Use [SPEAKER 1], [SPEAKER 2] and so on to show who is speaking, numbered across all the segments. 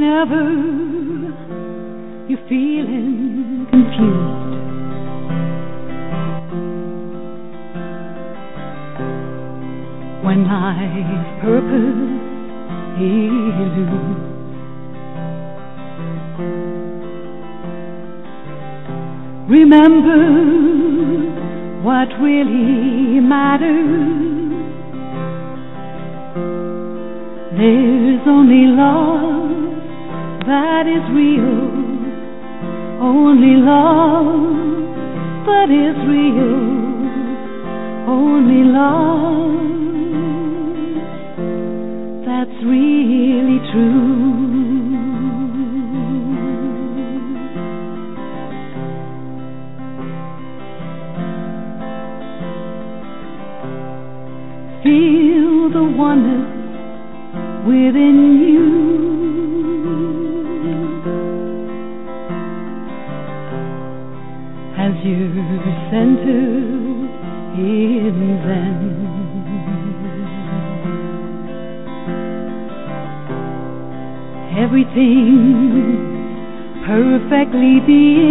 [SPEAKER 1] whenever you're feeling confused. When life's purpose eludes. Remember what really matters. There's only love that is real, only love that is real, only love that's really true. Perfectly being.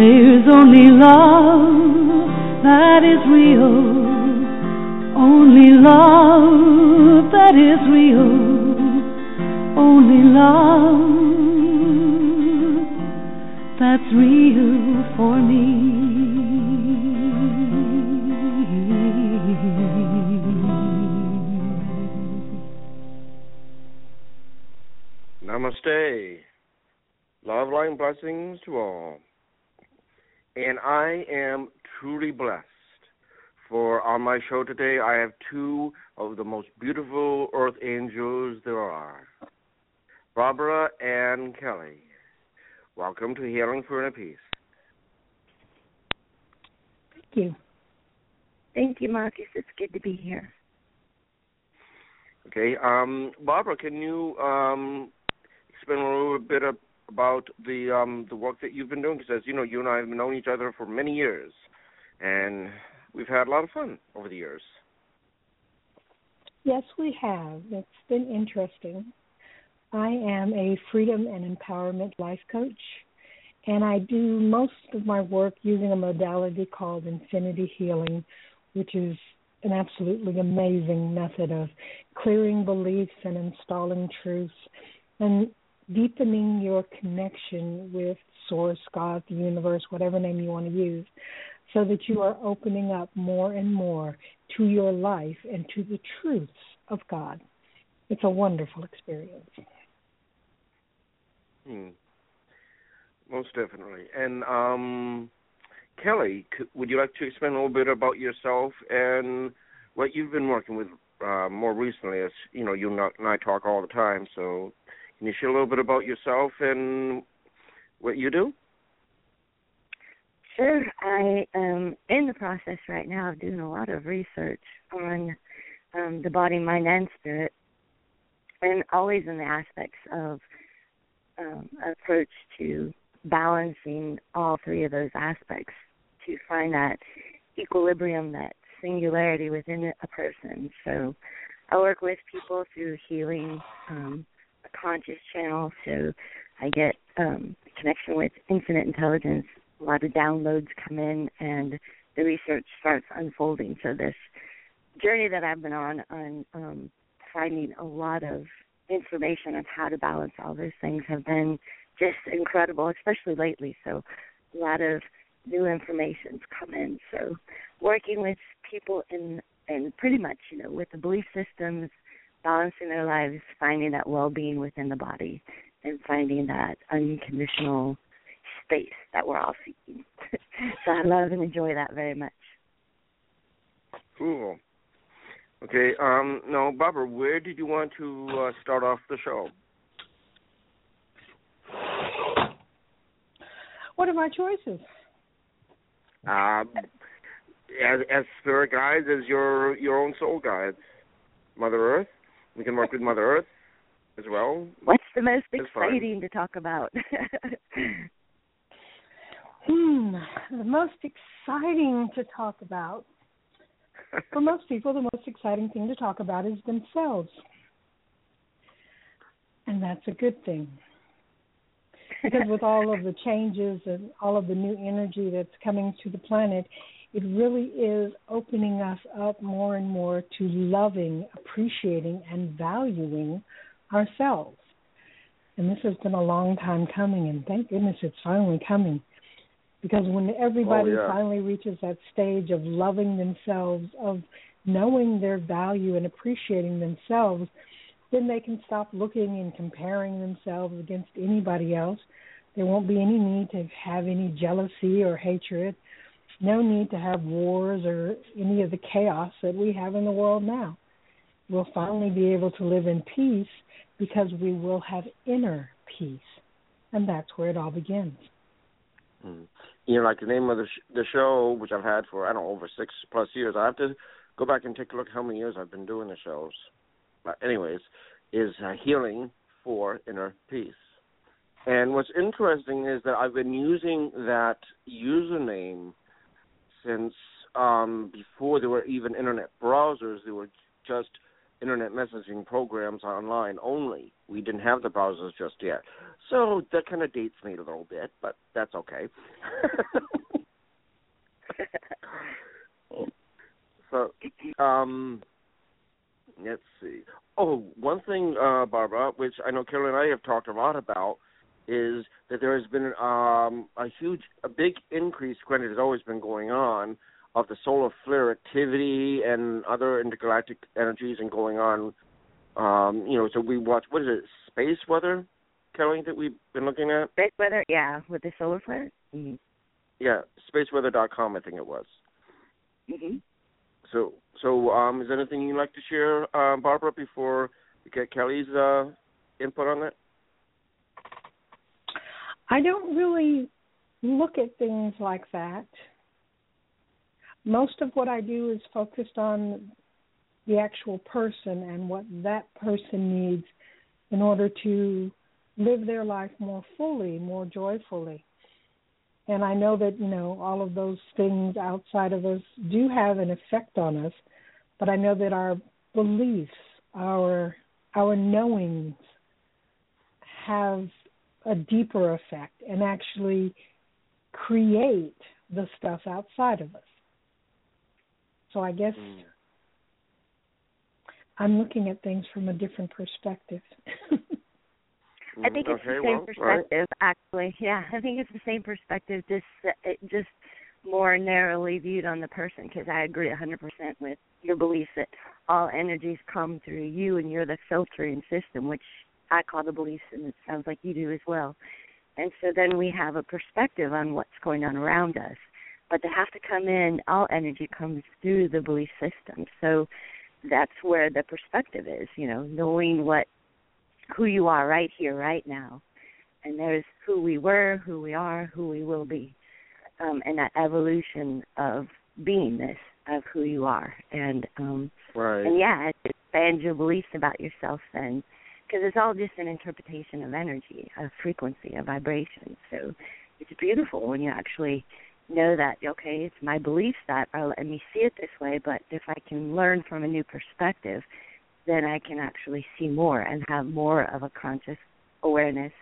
[SPEAKER 1] There's only love that is real, only love that is real, only love that's real for me.
[SPEAKER 2] Namaste. Love, light, and blessings to all. And I am truly blessed. For on my show today, I have two of the most beautiful earth angels there are Barbara and Kelly. Welcome to Healing for Inner Peace.
[SPEAKER 3] Thank you. Thank you, Marcus. It's good to be here.
[SPEAKER 2] Okay, um, Barbara, can you um, explain a little bit of, about the um, the work that you've been doing? Because as you know, you and I have known each other for many years, and we've had a lot of fun over the years.
[SPEAKER 4] Yes, we have. It's been interesting. I am a freedom and empowerment life coach, and I do most of my work using a modality called infinity healing, which is an absolutely amazing method of clearing beliefs and installing truths and deepening your connection with Source, God, the universe, whatever name you want to use, so that you are opening up more and more to your life and to the truths of God. It's a wonderful experience.
[SPEAKER 2] Hmm. Most definitely. And um, Kelly, c- would you like to explain a little bit about yourself and what you've been working with uh, more recently? As you know, you and I talk all the time. So, can you share a little bit about yourself and what you do?
[SPEAKER 3] Sure. I am in the process right now of doing a lot of research on um, the body, mind, and spirit, and always in the aspects of um, approach to balancing all three of those aspects to find that equilibrium that singularity within a person. So I work with people through healing, um, conscious channel. So I get um, connection with infinite intelligence. A lot of downloads come in, and the research starts unfolding. So this journey that I've been on on um, finding a lot of information on how to balance all those things have been just incredible, especially lately. So a lot of new information's come in. So working with people in and pretty much, you know, with the belief systems, balancing their lives, finding that well being within the body and finding that unconditional space that we're all seeking. so I love and enjoy that very much.
[SPEAKER 2] Cool. Okay, um, now, Barbara, where did you want to uh, start off the show?
[SPEAKER 4] What are my choices?
[SPEAKER 2] Um, as, as spirit guides, as your your own soul guides, Mother Earth. We can work with Mother Earth as well.
[SPEAKER 3] What's the most exciting to talk about?
[SPEAKER 4] hmm, the most exciting to talk about. For most people, the most exciting thing to talk about is themselves. And that's a good thing. Because with all of the changes and all of the new energy that's coming to the planet, it really is opening us up more and more to loving, appreciating, and valuing ourselves. And this has been a long time coming, and thank goodness it's finally coming. Because when everybody
[SPEAKER 2] oh, yeah.
[SPEAKER 4] finally reaches that stage of loving themselves, of knowing their value and appreciating themselves, then they can stop looking and comparing themselves against anybody else. There won't be any need to have any jealousy or hatred no need to have wars or any of the chaos that we have in the world now. We'll finally be able to live in peace because we will have inner peace. And that's where it all begins.
[SPEAKER 2] Mm. You know, like the name of the, sh- the show, which I've had for, I don't know, over six plus years. I have to go back and take a look how many years I've been doing the shows. But, anyways, is uh, Healing for Inner Peace. And what's interesting is that I've been using that username since um, before there were even internet browsers, there were just internet messaging programs online only. We didn't have the browsers just yet. So that kind of dates me a little bit, but that's okay. so, um, let's see. Oh, one thing, uh, Barbara, which I know Carol and I have talked a lot about, is that there has been um, a huge, a big increase. Granted, has always been going on of the solar flare activity and other intergalactic energies and going on. Um, you know, so we watch what is it, space weather, Kelly, that we've been looking at.
[SPEAKER 3] Space weather, yeah, with the solar flare. Mm-hmm.
[SPEAKER 2] Yeah, spaceweather.com, I think it was.
[SPEAKER 3] Mm-hmm.
[SPEAKER 2] So, so um, is there anything you'd like to share, uh, Barbara, before we get Kelly's uh, input on that?
[SPEAKER 4] I don't really look at things like that. Most of what I do is focused on the actual person and what that person needs in order to live their life more fully, more joyfully. And I know that, you know, all of those things outside of us do have an effect on us, but I know that our beliefs, our our knowings have a deeper effect and actually create the stuff outside of us. So I guess mm. I'm looking at things from a different perspective.
[SPEAKER 3] I think it's
[SPEAKER 2] okay,
[SPEAKER 3] the same
[SPEAKER 2] well,
[SPEAKER 3] perspective,
[SPEAKER 2] right.
[SPEAKER 3] actually. Yeah, I think it's the same perspective, just just more narrowly viewed on the person. Because I agree 100% with your belief that all energies come through you, and you're the filtering system, which I call the beliefs, and it sounds like you do as well. And so then we have a perspective on what's going on around us. But to have to come in, all energy comes through the belief system. So that's where the perspective is, you know, knowing what who you are right here, right now. And there's who we were, who we are, who we will be. Um, and that evolution of beingness of who you are. And um
[SPEAKER 2] right.
[SPEAKER 3] and yeah, expand your beliefs about yourself then because it's all just an interpretation of energy, a frequency, a vibration. So it's beautiful when you actually know that okay, it's my beliefs that are letting me see it this way, but if I can learn from a new perspective, then I can actually see more and have more of a conscious awareness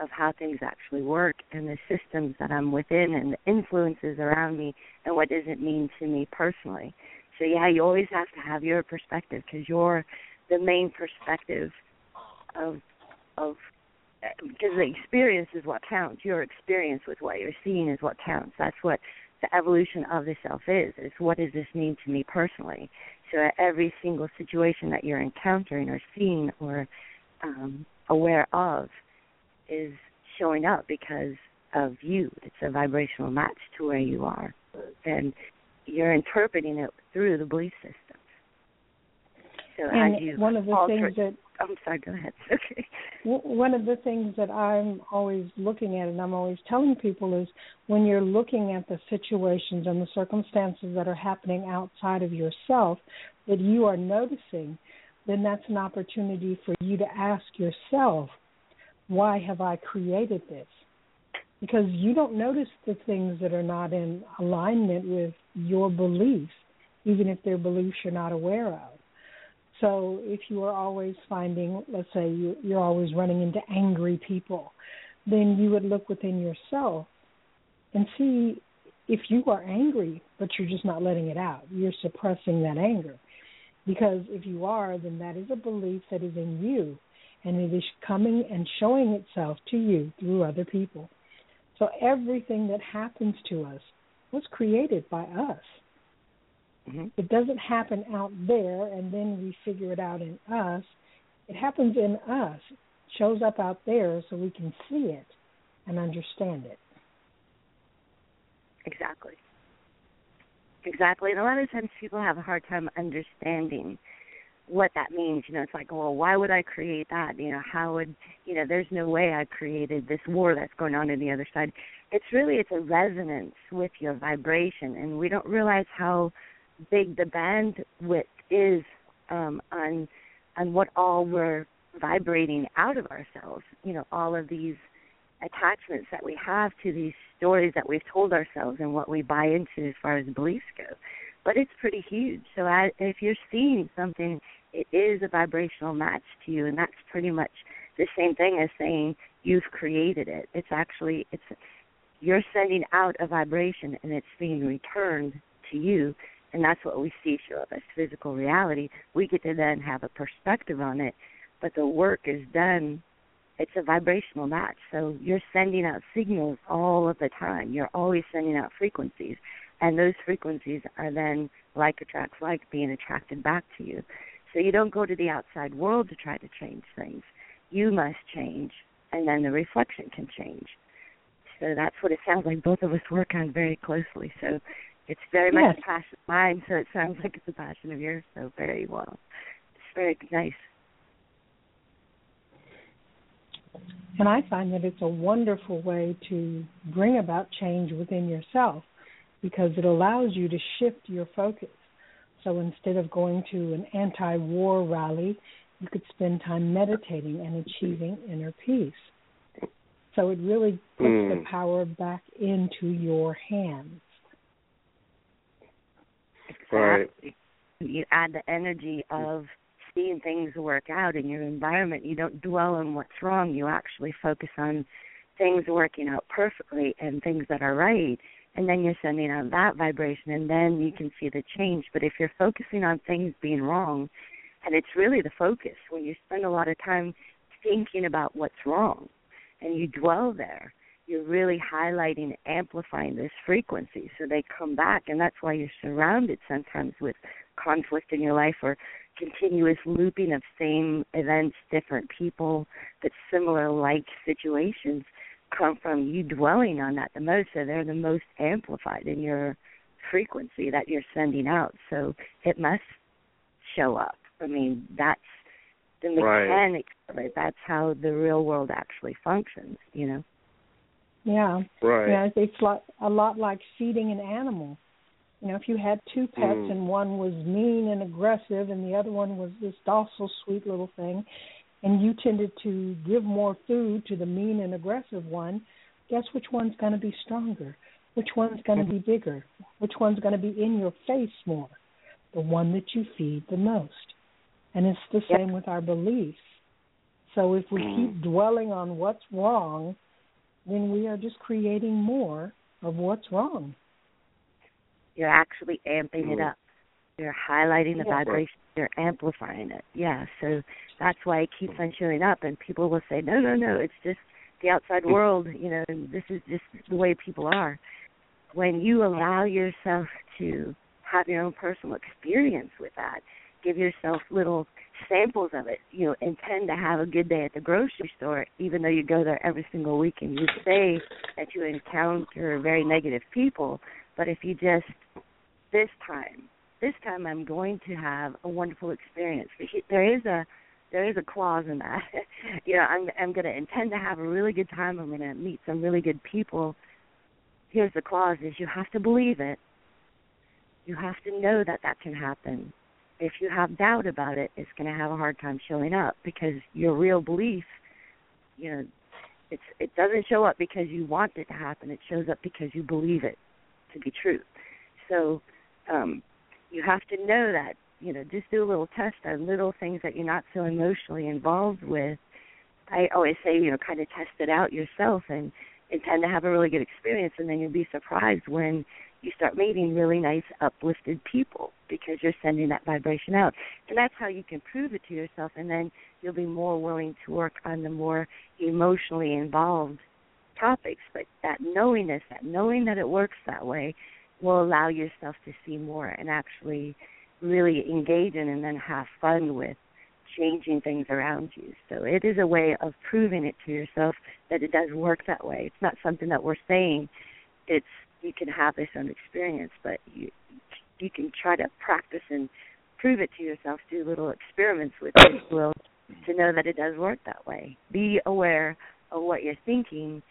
[SPEAKER 3] of how things actually work and the systems that I'm within and the influences around me and what does it mean to me personally. So yeah, you always have to have your perspective because you're the main perspective of of because the experience is what counts. Your experience with what you're seeing is what counts. That's what the evolution of the self is. Is what does this mean to me personally? So every single situation that you're encountering or seeing or um, aware of is showing up because of you. It's a vibrational match to where you are, and you're interpreting it through the belief systems. So
[SPEAKER 4] and
[SPEAKER 3] as you
[SPEAKER 4] one of the
[SPEAKER 3] alter,
[SPEAKER 4] things that
[SPEAKER 3] I'm sorry. Go ahead. Okay.
[SPEAKER 4] one of the things that I'm always looking at and I'm always telling people is when you're looking at the situations and the circumstances that are happening outside of yourself that you are noticing, then that's an opportunity for you to ask yourself, why have I created this? Because you don't notice the things that are not in alignment with your beliefs, even if they're beliefs you're not aware of. So if you are always finding, let's say you, you're always running into angry people, then you would look within yourself and see if you are angry, but you're just not letting it out. You're suppressing that anger. Because if you are, then that is a belief that is in you, and it is coming and showing itself to you through other people. So everything that happens to us was created by us.
[SPEAKER 3] Mm-hmm.
[SPEAKER 4] It doesn't happen out there and then we figure it out in us. It happens in us, it shows up out there so we can see it and understand it.
[SPEAKER 3] Exactly. Exactly. And a lot of times people have a hard time understanding what that means. You know, it's like, well, why would I create that? You know, how would you know, there's no way I created this war that's going on in the other side. It's really it's a resonance with your vibration and we don't realize how big the bandwidth is um, on on what all we're vibrating out of ourselves. You know, all of these attachments that we have to these stories that we've told ourselves and what we buy into as far as beliefs go. But it's pretty huge. So I, if you're seeing something, it is a vibrational match to you, and that's pretty much the same thing as saying you've created it. It's actually it's you're sending out a vibration, and it's being returned to you and that's what we see up as physical reality. We get to then have a perspective on it, but the work is done. It's a vibrational match, so you're sending out signals all of the time. You're always sending out frequencies, and those frequencies are then like attracts like being attracted back to you. So you don't go to the outside world to try to change things. You must change, and then the reflection can change. So that's what it sounds like both of us work on very closely. So it's very
[SPEAKER 4] yes.
[SPEAKER 3] much a passion of mine, so it sounds like it's a passion of yours. So very well. It's very nice.
[SPEAKER 4] And I find that it's a wonderful way to bring about change within yourself because it allows you to shift your focus. So instead of going to an anti war rally, you could spend time meditating and achieving inner peace. So it really puts mm. the power back into your hands.
[SPEAKER 2] Right.
[SPEAKER 3] You add the energy of seeing things work out in your environment. You don't dwell on what's wrong. You actually focus on things working out perfectly and things that are right. And then you're sending out that vibration, and then you can see the change. But if you're focusing on things being wrong, and it's really the focus, when you spend a lot of time thinking about what's wrong and you dwell there, you're really highlighting amplifying this frequency. So they come back and that's why you're surrounded sometimes with conflict in your life or continuous looping of same events different people but similar like situations come from you dwelling on that the most. So they're the most amplified in your frequency that you're sending out. So it must show up. I mean that's the mechanics right. of it. That's how the real world actually functions you know
[SPEAKER 4] yeah.
[SPEAKER 2] Right.
[SPEAKER 4] Yeah, it's like a lot like feeding an animal. You know, if you had two pets
[SPEAKER 2] mm.
[SPEAKER 4] and one was mean and aggressive and the other one was this docile, sweet little thing, and you tended to give more food to the mean and aggressive one, guess which one's going to be stronger? Which one's going to be
[SPEAKER 2] Mm-hmm.
[SPEAKER 4] bigger? Which one's going to be in your face more? The one that you feed the most. And it's the same with our beliefs. So if we
[SPEAKER 2] Mm.
[SPEAKER 4] keep dwelling on what's wrong, then we are just creating more of what's wrong.
[SPEAKER 3] You're actually amping it up. You're highlighting the
[SPEAKER 4] Yeah.
[SPEAKER 3] vibration. You're amplifying it. Yeah. So that's why it keeps on showing up, and people will say, "No, no, no. It's just the outside world. You know, this is just the way people are." When you allow yourself to have your own personal experience with that, give yourself little samples of it. You know, intend to have a good day at the grocery store, even though you go there every single week and you say that you encounter very negative people. But if you just this time, this time I'm going to have a wonderful experience. There is a there is a clause in that. you know, I'm I'm going to intend to have a really good time. I'm going to meet some really good people. Here's the clause: is you have to believe it. You have to know that that can happen. If you have doubt about it, it's going to have a hard time showing up because your real belief, you know, it's it doesn't show up because you want it to happen. It shows up because you believe it to be true. So um, you have to know that. You know, just do a little test on little things that you're not so emotionally involved with. I always say, you know, kind of test it out yourself and intend to have a really good experience, and then you'll be surprised when you start meeting really nice, uplifted people because you're sending that vibration out. And that's how you can prove it to yourself, and then you'll be more willing to work on the more emotionally involved topics. But that knowingness, that knowing that it works that way, will allow yourself to see more and actually really engage in and then have fun with changing things around you. So it is a way of proving it to yourself that it does work that way. It's not something that we're saying. It's you can have this own experience, but you you can try to practice and prove it to yourself. Do little experiments with it, will, to know that it does work that way. Be aware of what you're thinking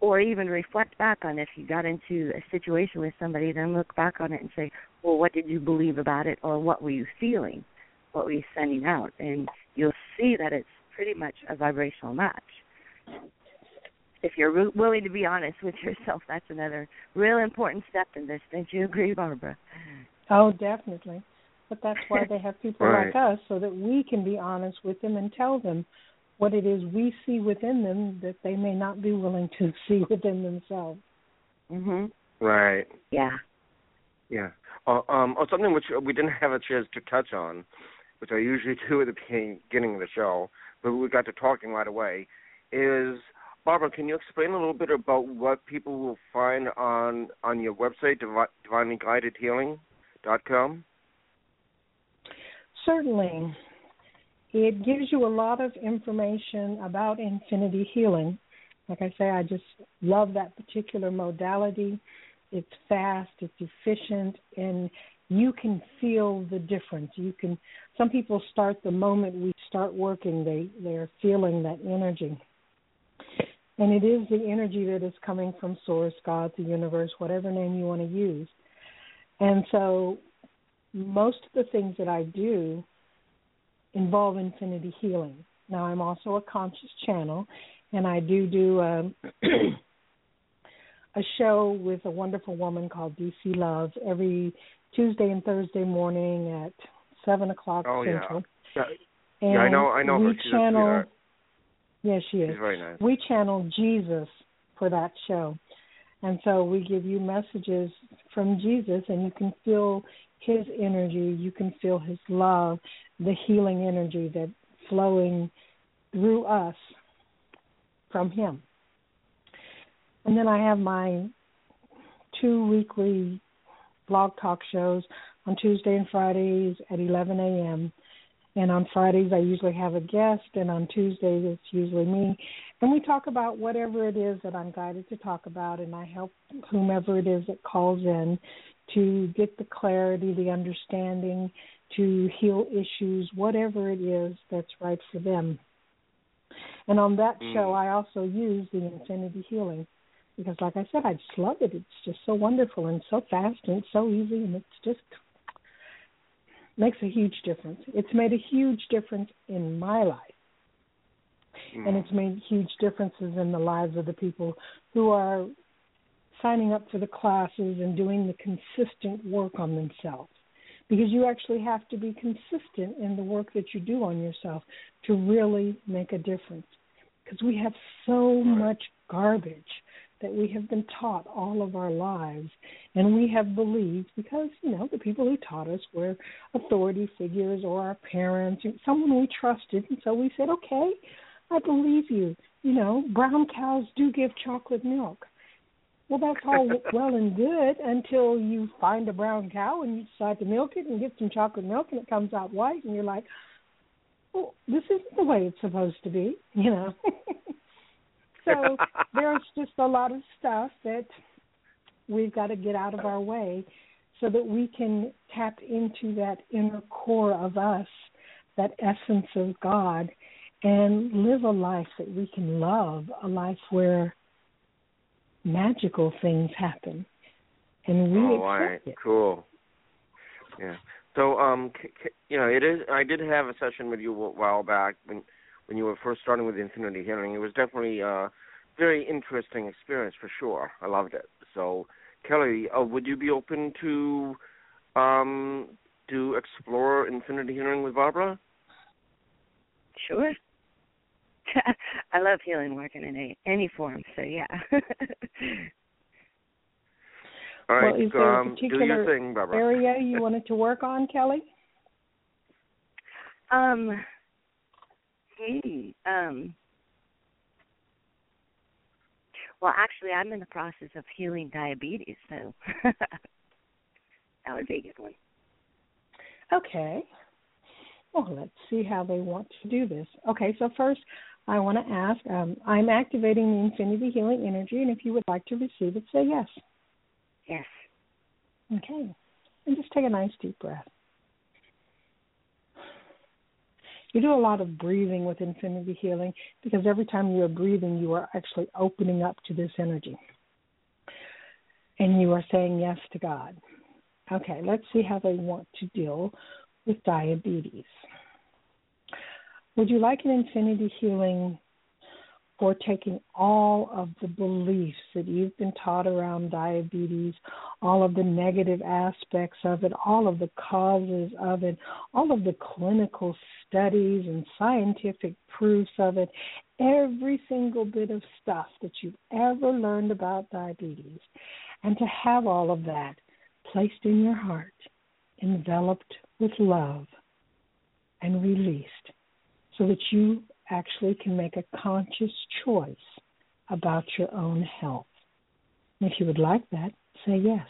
[SPEAKER 3] or even reflect back on if you got into a situation with somebody, then look back on it and say, well, what did you believe about it, or what were you feeling, what were you sending out, and you'll see that it's pretty much a vibrational match. If you're re- willing to be honest with yourself, that's another real important step in this. Don't you agree, Barbara?
[SPEAKER 4] Oh, definitely. But that's why they have people
[SPEAKER 2] Right.
[SPEAKER 4] like us so that we can be honest with them and tell them what it is we see within them that they may not be willing to see within themselves.
[SPEAKER 3] Mhm.
[SPEAKER 2] Right.
[SPEAKER 3] Yeah.
[SPEAKER 2] Yeah. Uh, um, oh, something which we didn't have a chance to touch on, which I usually do at the beginning beginning of the show, but we got to talking right away, is Barbara. Can you explain a little bit about what people will find on on your website, divi- divinelyguidedhealing.com?
[SPEAKER 4] Certainly. It gives you a lot of information about infinity healing. Like I say, I just love that particular modality. It's fast, it's efficient, and you can feel the difference. You can some people start the moment we start working, they they're feeling that energy. And it is the energy that is coming from source, God, the universe, whatever name you want to use. And so most of the things that I do involve infinity healing. Now, I'm also a conscious channel, and I do do um, a show with a wonderful woman called DC Love every Tuesday and Thursday morning at seven o'clock
[SPEAKER 2] Oh, yeah.
[SPEAKER 4] Central.
[SPEAKER 2] Yeah,
[SPEAKER 4] And
[SPEAKER 2] yeah, I know. I know
[SPEAKER 4] we
[SPEAKER 2] her. A
[SPEAKER 4] channel, yeah, she is
[SPEAKER 2] She's very nice.
[SPEAKER 4] we channel Jesus for that show. And so we give you messages from Jesus, and you can feel his energy, you can feel his love, the healing energy that's flowing through us from him. And then I have my two weekly blog talk shows on Tuesday and Fridays at 11 a.m. And on Fridays, I usually have a guest, and on Tuesdays, it's usually me. And we talk about whatever it is that I'm guided to talk about, and I help whomever it is that calls in to get the clarity, the understanding, to heal issues, whatever it is that's right for them. And on that
[SPEAKER 2] Mm.
[SPEAKER 4] show, I also use the infinity healing because, like I said, I just love it. It's just so wonderful and so fast and so easy, and it's just makes a huge difference. It's made a huge difference in my life,
[SPEAKER 2] Mm.
[SPEAKER 4] and it's made huge differences in the lives of the people who are signing up for the classes and doing the consistent work on themselves. Because you actually have to be consistent in the work that you do on yourself to really make a difference. Because we have so much garbage that we have been taught all of our lives. And we have believed because you know the people who taught us were authority figures or our parents or someone we trusted. And so we said okay i believe you. You know brown cows do give chocolate milk. Well that's all well and good until you find a brown cow and you decide to milk it and get some chocolate milk and it comes out white and you're like well this isn't the way it's supposed to be you know so there's just a lot of stuff that we've got to get out of our way so that we can tap into that inner core of us, that essence of God, and live a life that we can love, a life where magical things happen. And we
[SPEAKER 2] oh,
[SPEAKER 4] accept
[SPEAKER 2] I,
[SPEAKER 4] it.
[SPEAKER 2] cool. Yeah. So, um, you know, it is. I did have a session with you a while back when when you were first starting with Infinity Healing. It was definitely a very interesting experience for sure. I loved it. So, Kelly, uh, would you be open to um, to explore Infinity Healing with Barbara?
[SPEAKER 3] Sure. I love healing work in any any form. So yeah.
[SPEAKER 2] All right,
[SPEAKER 4] well, is there a
[SPEAKER 2] um, do
[SPEAKER 4] particular
[SPEAKER 2] your thing, Barbara.
[SPEAKER 4] area you wanted to work on, Kelly?
[SPEAKER 3] um. Um. Well, actually, I'm in the process of healing diabetes, so that would be a good one.
[SPEAKER 4] Okay. Well, let's see how they want to do this. Okay, so first, I want to ask um, I'm activating the infinity healing energy, and if you would like to receive it, say yes.
[SPEAKER 3] Yes.
[SPEAKER 4] Okay. And just take a nice deep breath. You do a lot of breathing with infinity healing because every time you are breathing, you are actually opening up to this energy. And you are saying yes to God. Okay, let's see how they want to deal with diabetes. Would you like an infinity healing for taking all of the beliefs that you've been taught around diabetes, all of the negative aspects of it, all of the causes of it, all of the clinical studies and scientific proofs of it, every single bit of stuff that you've ever learned about diabetes, and to have all of that placed in your heart, enveloped with love, and released so that you actually can make a conscious choice about your own health. And if you would like that, say yes.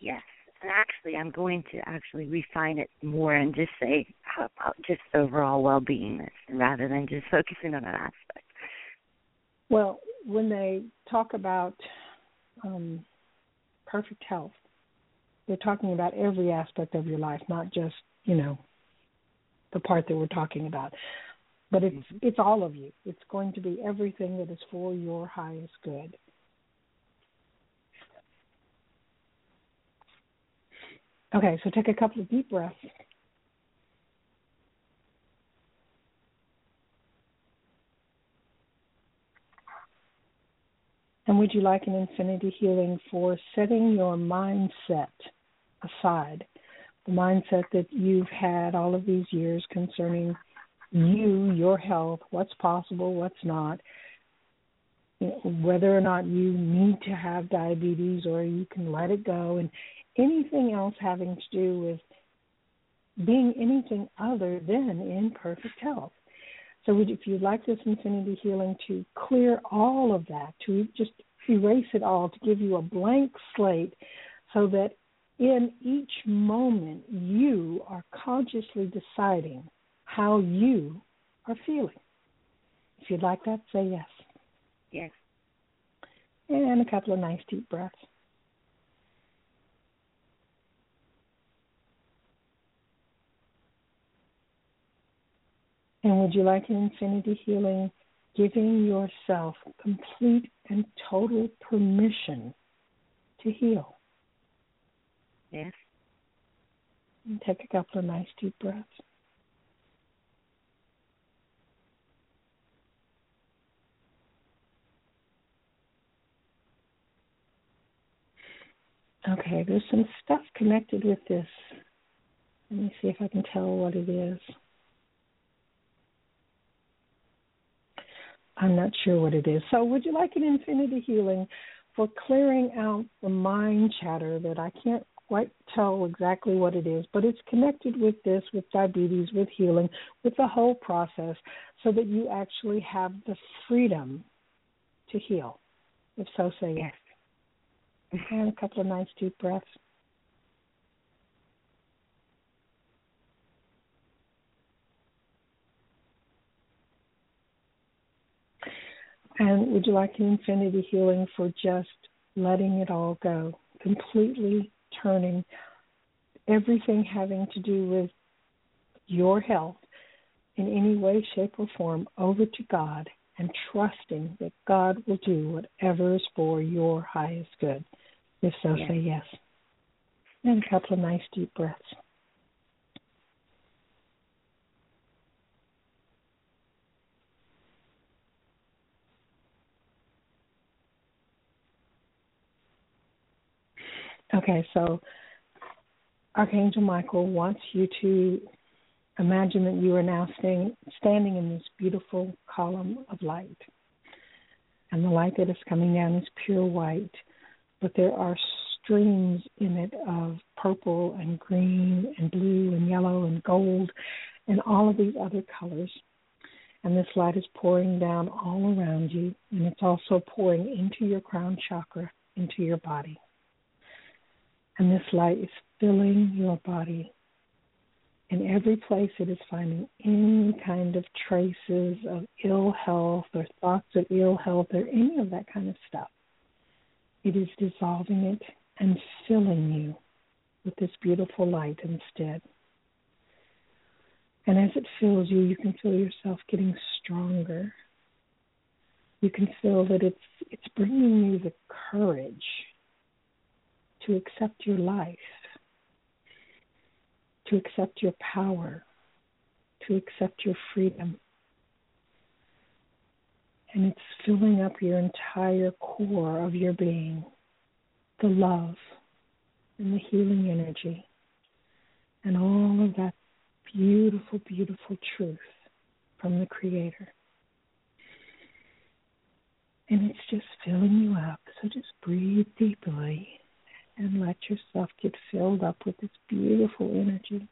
[SPEAKER 3] Yes. And actually, I'm going to actually refine it more and just say how about just overall well-beingness rather than just focusing on an aspect.
[SPEAKER 4] Well, when they talk about um, perfect health, they're talking about every aspect of your life, not just you know the part that we're talking about. But it's mm-hmm. it's all of you. It's going to be everything that is for your highest good. Okay, so take a couple of deep breaths. And would you like an infinity healing for setting your mindset aside mindset that you've had all of these years concerning you, your health, what's possible, what's not, whether or not you need to have diabetes or you can let it go, and anything else having to do with being anything other than in perfect health. So, if you'd like this infinity healing to clear all of that, to just erase it all, to give you a blank slate, so that in each moment, you are consciously deciding how you are feeling. If you'd like that, say yes.
[SPEAKER 3] Yes.
[SPEAKER 4] And a couple of nice deep breaths. And would you like an infinity healing, giving yourself complete and total permission to heal?
[SPEAKER 3] Yes.
[SPEAKER 4] And take a couple of nice deep breaths. Okay, there's some stuff connected with this. Let me see if I can tell what it is. I'm not sure what it is. So, would you like an infinity healing for clearing out the mind chatter that I can't quite tell exactly what it is, but it's connected with this, with diabetes, with healing, with the whole process, so that you actually have the freedom to heal. If so, say yes. And a couple of nice deep breaths. And would you like an infinity healing for just letting it all go, completely turning everything having to do with your health in any way, shape, or form over to God and trusting that God will do whatever is for your highest good. If so, yes. say yes. And a couple of nice deep breaths. Okay, so Archangel Michael wants you to imagine that you are now staying, standing in this beautiful column of light. And the light that is coming down is pure white but there are streams in it of purple and green and blue and yellow and gold and all of these other colors. And this light is pouring down all around you, and it's also pouring into your crown chakra, into your body. And this light is filling your body. In every place it is finding any kind of traces of ill health or thoughts of ill health or any of that kind of stuff. It is dissolving it and filling you with this beautiful light instead. And as it fills you, you can feel yourself getting stronger. You can feel that it's it's bringing you the courage to accept your life, to accept your power, to accept your freedom and it's filling up your entire core of your being the love and the healing energy and all of that beautiful, beautiful truth from the Creator. And it's just filling you up. So just breathe deeply and let yourself get filled up with this beautiful energy.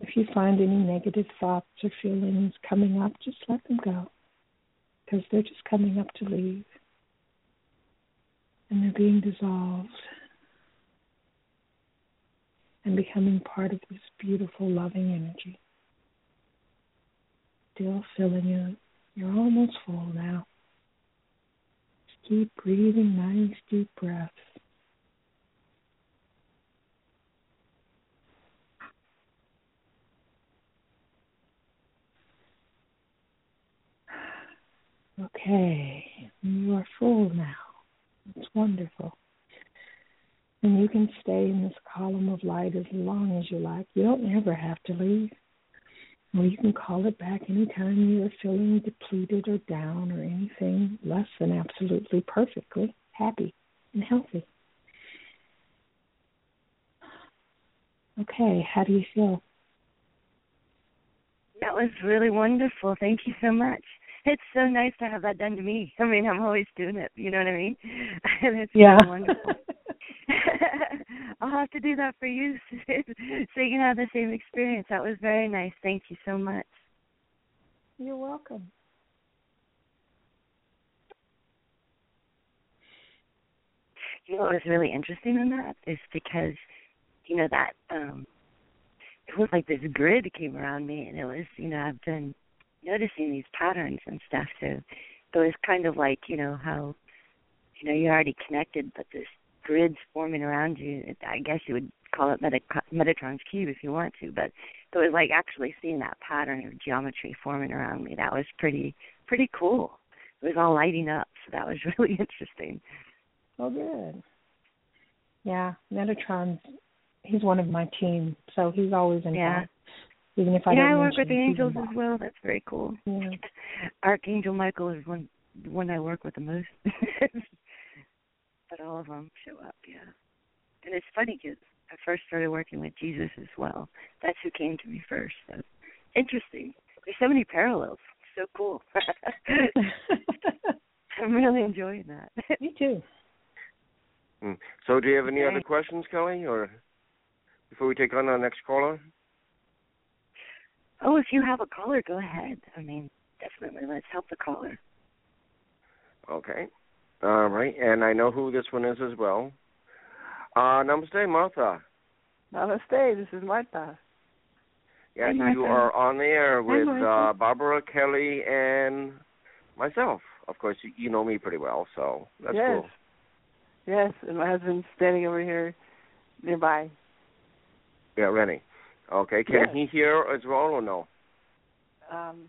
[SPEAKER 4] If you find any negative thoughts or feelings coming up, just let them go because they're just coming up to leave and they're being dissolved and becoming part of this beautiful, loving energy. Still filling you. You're almost full now. Keep breathing nice, deep breaths. Okay, you are full now. It's wonderful. And you can stay in this column of light as long as you like. You don't ever have to leave. Or you can call it back anytime you are feeling depleted or down or anything less than absolutely perfectly happy and healthy. Okay, how do you feel?
[SPEAKER 3] That was really wonderful. Thank you so much it's so nice to have that done to me. I mean, I'm always doing it. You know what I mean? And it's
[SPEAKER 4] yeah.
[SPEAKER 3] really wonderful. I'll have to do that for you so you can have the same experience. That was very nice. Thank you so much.
[SPEAKER 4] You're welcome.
[SPEAKER 3] You know what was really interesting in that is because, you know, that um it was like this grid came around me and it was, you know, I've been noticing these patterns and stuff. So it was kind of like you know how you know you're already connected, but this grid's forming around you. I guess you would call it Meta- Metatron's cube if you want to, but it was like actually seeing that pattern of geometry forming around me. That was pretty pretty cool. It was all lighting up, so that was really interesting.
[SPEAKER 4] Oh, good. Yeah, Metatron's he's one of my team, so he's always involved.
[SPEAKER 3] Yeah.
[SPEAKER 4] Even if I
[SPEAKER 3] yeah,
[SPEAKER 4] don't
[SPEAKER 3] I work with
[SPEAKER 4] the
[SPEAKER 3] angels as well. That's very cool.
[SPEAKER 4] Yeah.
[SPEAKER 3] Archangel Michael is one one I work with the most. but all of them show up, yeah. And it's funny because I first started working with Jesus as well. That's who came to me first. So interesting. There's so many parallels. So cool. I'm really enjoying that.
[SPEAKER 4] Me too.
[SPEAKER 2] Mm. So, do you have any
[SPEAKER 3] Okay.
[SPEAKER 2] other questions, Kelly, or before we take on our next caller?
[SPEAKER 3] Oh, if you have a caller, go ahead. I mean, definitely let's help the caller.
[SPEAKER 2] Okay. All right, and I know who this one is as well. Uh, namaste, Martha.
[SPEAKER 5] Namaste, this is Martha.
[SPEAKER 2] Yeah, you
[SPEAKER 3] Martha.
[SPEAKER 2] are on the air with uh, Barbara, Kelly, and myself. Of course, you, you know me pretty well, so that's
[SPEAKER 5] yes.
[SPEAKER 2] cool.
[SPEAKER 5] Yes, and my husband's standing over here nearby.
[SPEAKER 2] Yeah, Rennie. Okay, can
[SPEAKER 5] Yes.
[SPEAKER 2] he hear as well or no?
[SPEAKER 5] Um,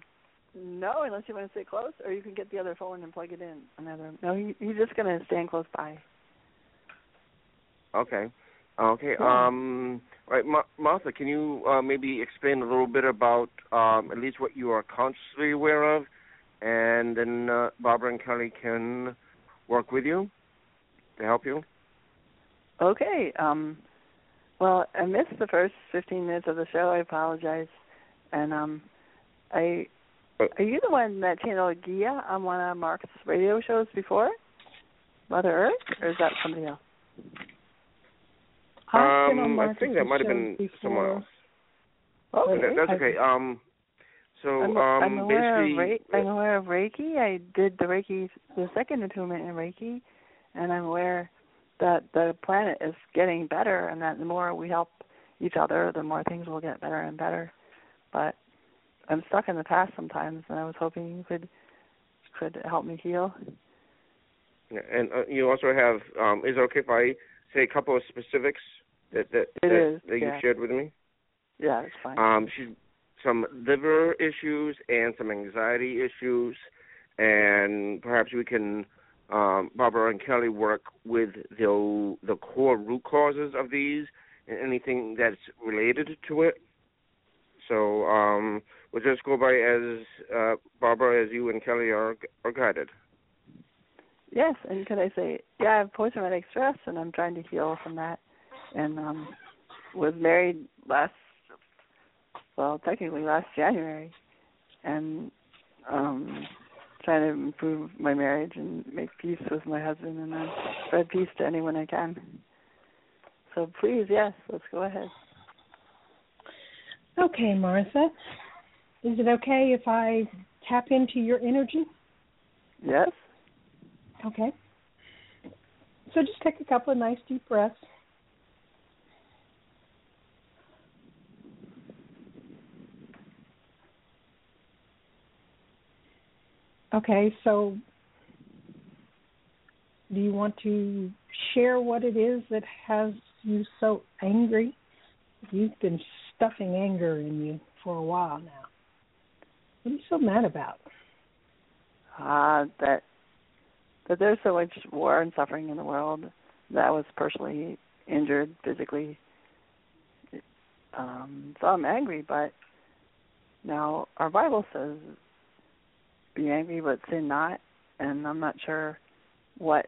[SPEAKER 5] no, unless you want to stay close, or you can get the other phone and plug it in. Another. No, he, he's just going to stand close by.
[SPEAKER 2] Okay. Okay.
[SPEAKER 5] Yeah.
[SPEAKER 2] Um. Right, Ma- Martha, can you uh, maybe explain a little bit about um, at least what you are consciously aware of, and then uh, Barbara and Kelly can work with you to help you.
[SPEAKER 5] Okay. Um, well, I missed the first 15 minutes of the show. I apologize. And um, I are you the one that channeled Gaia on one of Mark's radio shows before, Mother Earth, or is that somebody else?
[SPEAKER 4] I've been on
[SPEAKER 2] Um, I think that might have been
[SPEAKER 4] shows
[SPEAKER 2] someone
[SPEAKER 4] before.
[SPEAKER 2] else.
[SPEAKER 5] Okay.
[SPEAKER 2] That- That's okay. Um. So
[SPEAKER 5] I'm,
[SPEAKER 2] um,
[SPEAKER 5] I'm aware of
[SPEAKER 2] basically,
[SPEAKER 5] Re- I'm aware of Reiki. I did the Reiki, the second attunement in Reiki, and I'm aware that the planet is getting better, and that the more we help each other, the more things will get better and better. But I'm stuck in the past sometimes, and I was hoping you could could help me heal.
[SPEAKER 2] Yeah, and uh, you also have. Um, is it okay if I say a couple of specifics that that that,
[SPEAKER 5] is,
[SPEAKER 2] that you shared with me?
[SPEAKER 5] Yeah, it's fine.
[SPEAKER 2] Um, she's some liver issues and some anxiety issues, and perhaps we can, um, Barbara and Kelly, work with the the core root causes of these and anything that's related to it. So um, we'll just go by as uh, Barbara, as you and Kelly are are guided.
[SPEAKER 5] Yes, and could I say, yeah, I have post traumatic stress, and I'm trying to heal from that. And um was married last, well, technically last January, and um trying to improve my marriage and make peace with my husband, and then spread peace to anyone I can. So please, yes, let's go ahead.
[SPEAKER 4] Okay, Martha. Is it okay if I tap into your energy?
[SPEAKER 5] Yes.
[SPEAKER 4] Okay. So just take a couple of nice deep breaths. Okay, so do you want to share what it is that has you so angry? You've been stuffing anger in you for a while now. What are you so mad about?
[SPEAKER 5] uh, that that there's so much war and suffering in the world that I was personally injured physically. Um, so I'm angry, but now our Bible says be angry but sin not, and I'm not sure what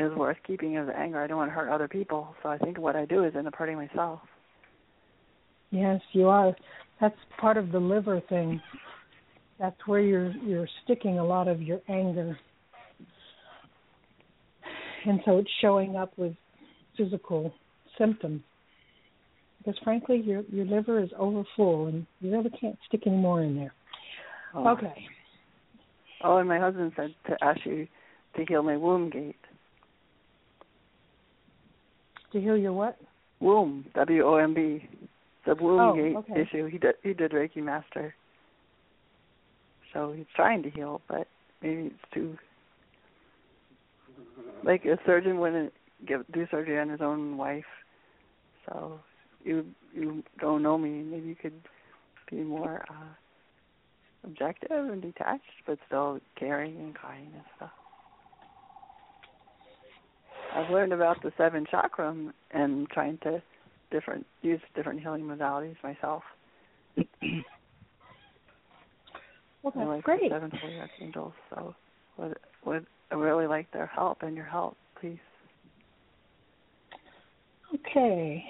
[SPEAKER 5] is worth keeping as anger. I don't want to hurt other people, so I think what I do is end up hurting myself.
[SPEAKER 4] Yes, you are. That's part of the liver thing. That's where you're you're sticking a lot of your anger. And so it's showing up with physical symptoms. Because frankly your your liver is overfull and you really can't stick any more in there.
[SPEAKER 5] Oh.
[SPEAKER 4] Okay.
[SPEAKER 5] Oh, and my husband said to ask you to heal my womb gate.
[SPEAKER 4] To heal your what?
[SPEAKER 5] Womb, W O M B. The womb
[SPEAKER 4] Oh,
[SPEAKER 5] gate
[SPEAKER 4] okay.
[SPEAKER 5] issue. He did he did Reiki master. So he's trying to heal, but maybe it's too like a surgeon wouldn't give do surgery on his own wife. So you you don't know me, maybe you could be more uh objective and detached but still caring and kind and stuff. I've learned about the seven chakram and trying to different use different healing modalities myself.
[SPEAKER 4] Well
[SPEAKER 5] I like
[SPEAKER 4] great.
[SPEAKER 5] the seven holy archangels. So would would really like their help and your help, please.
[SPEAKER 4] Okay.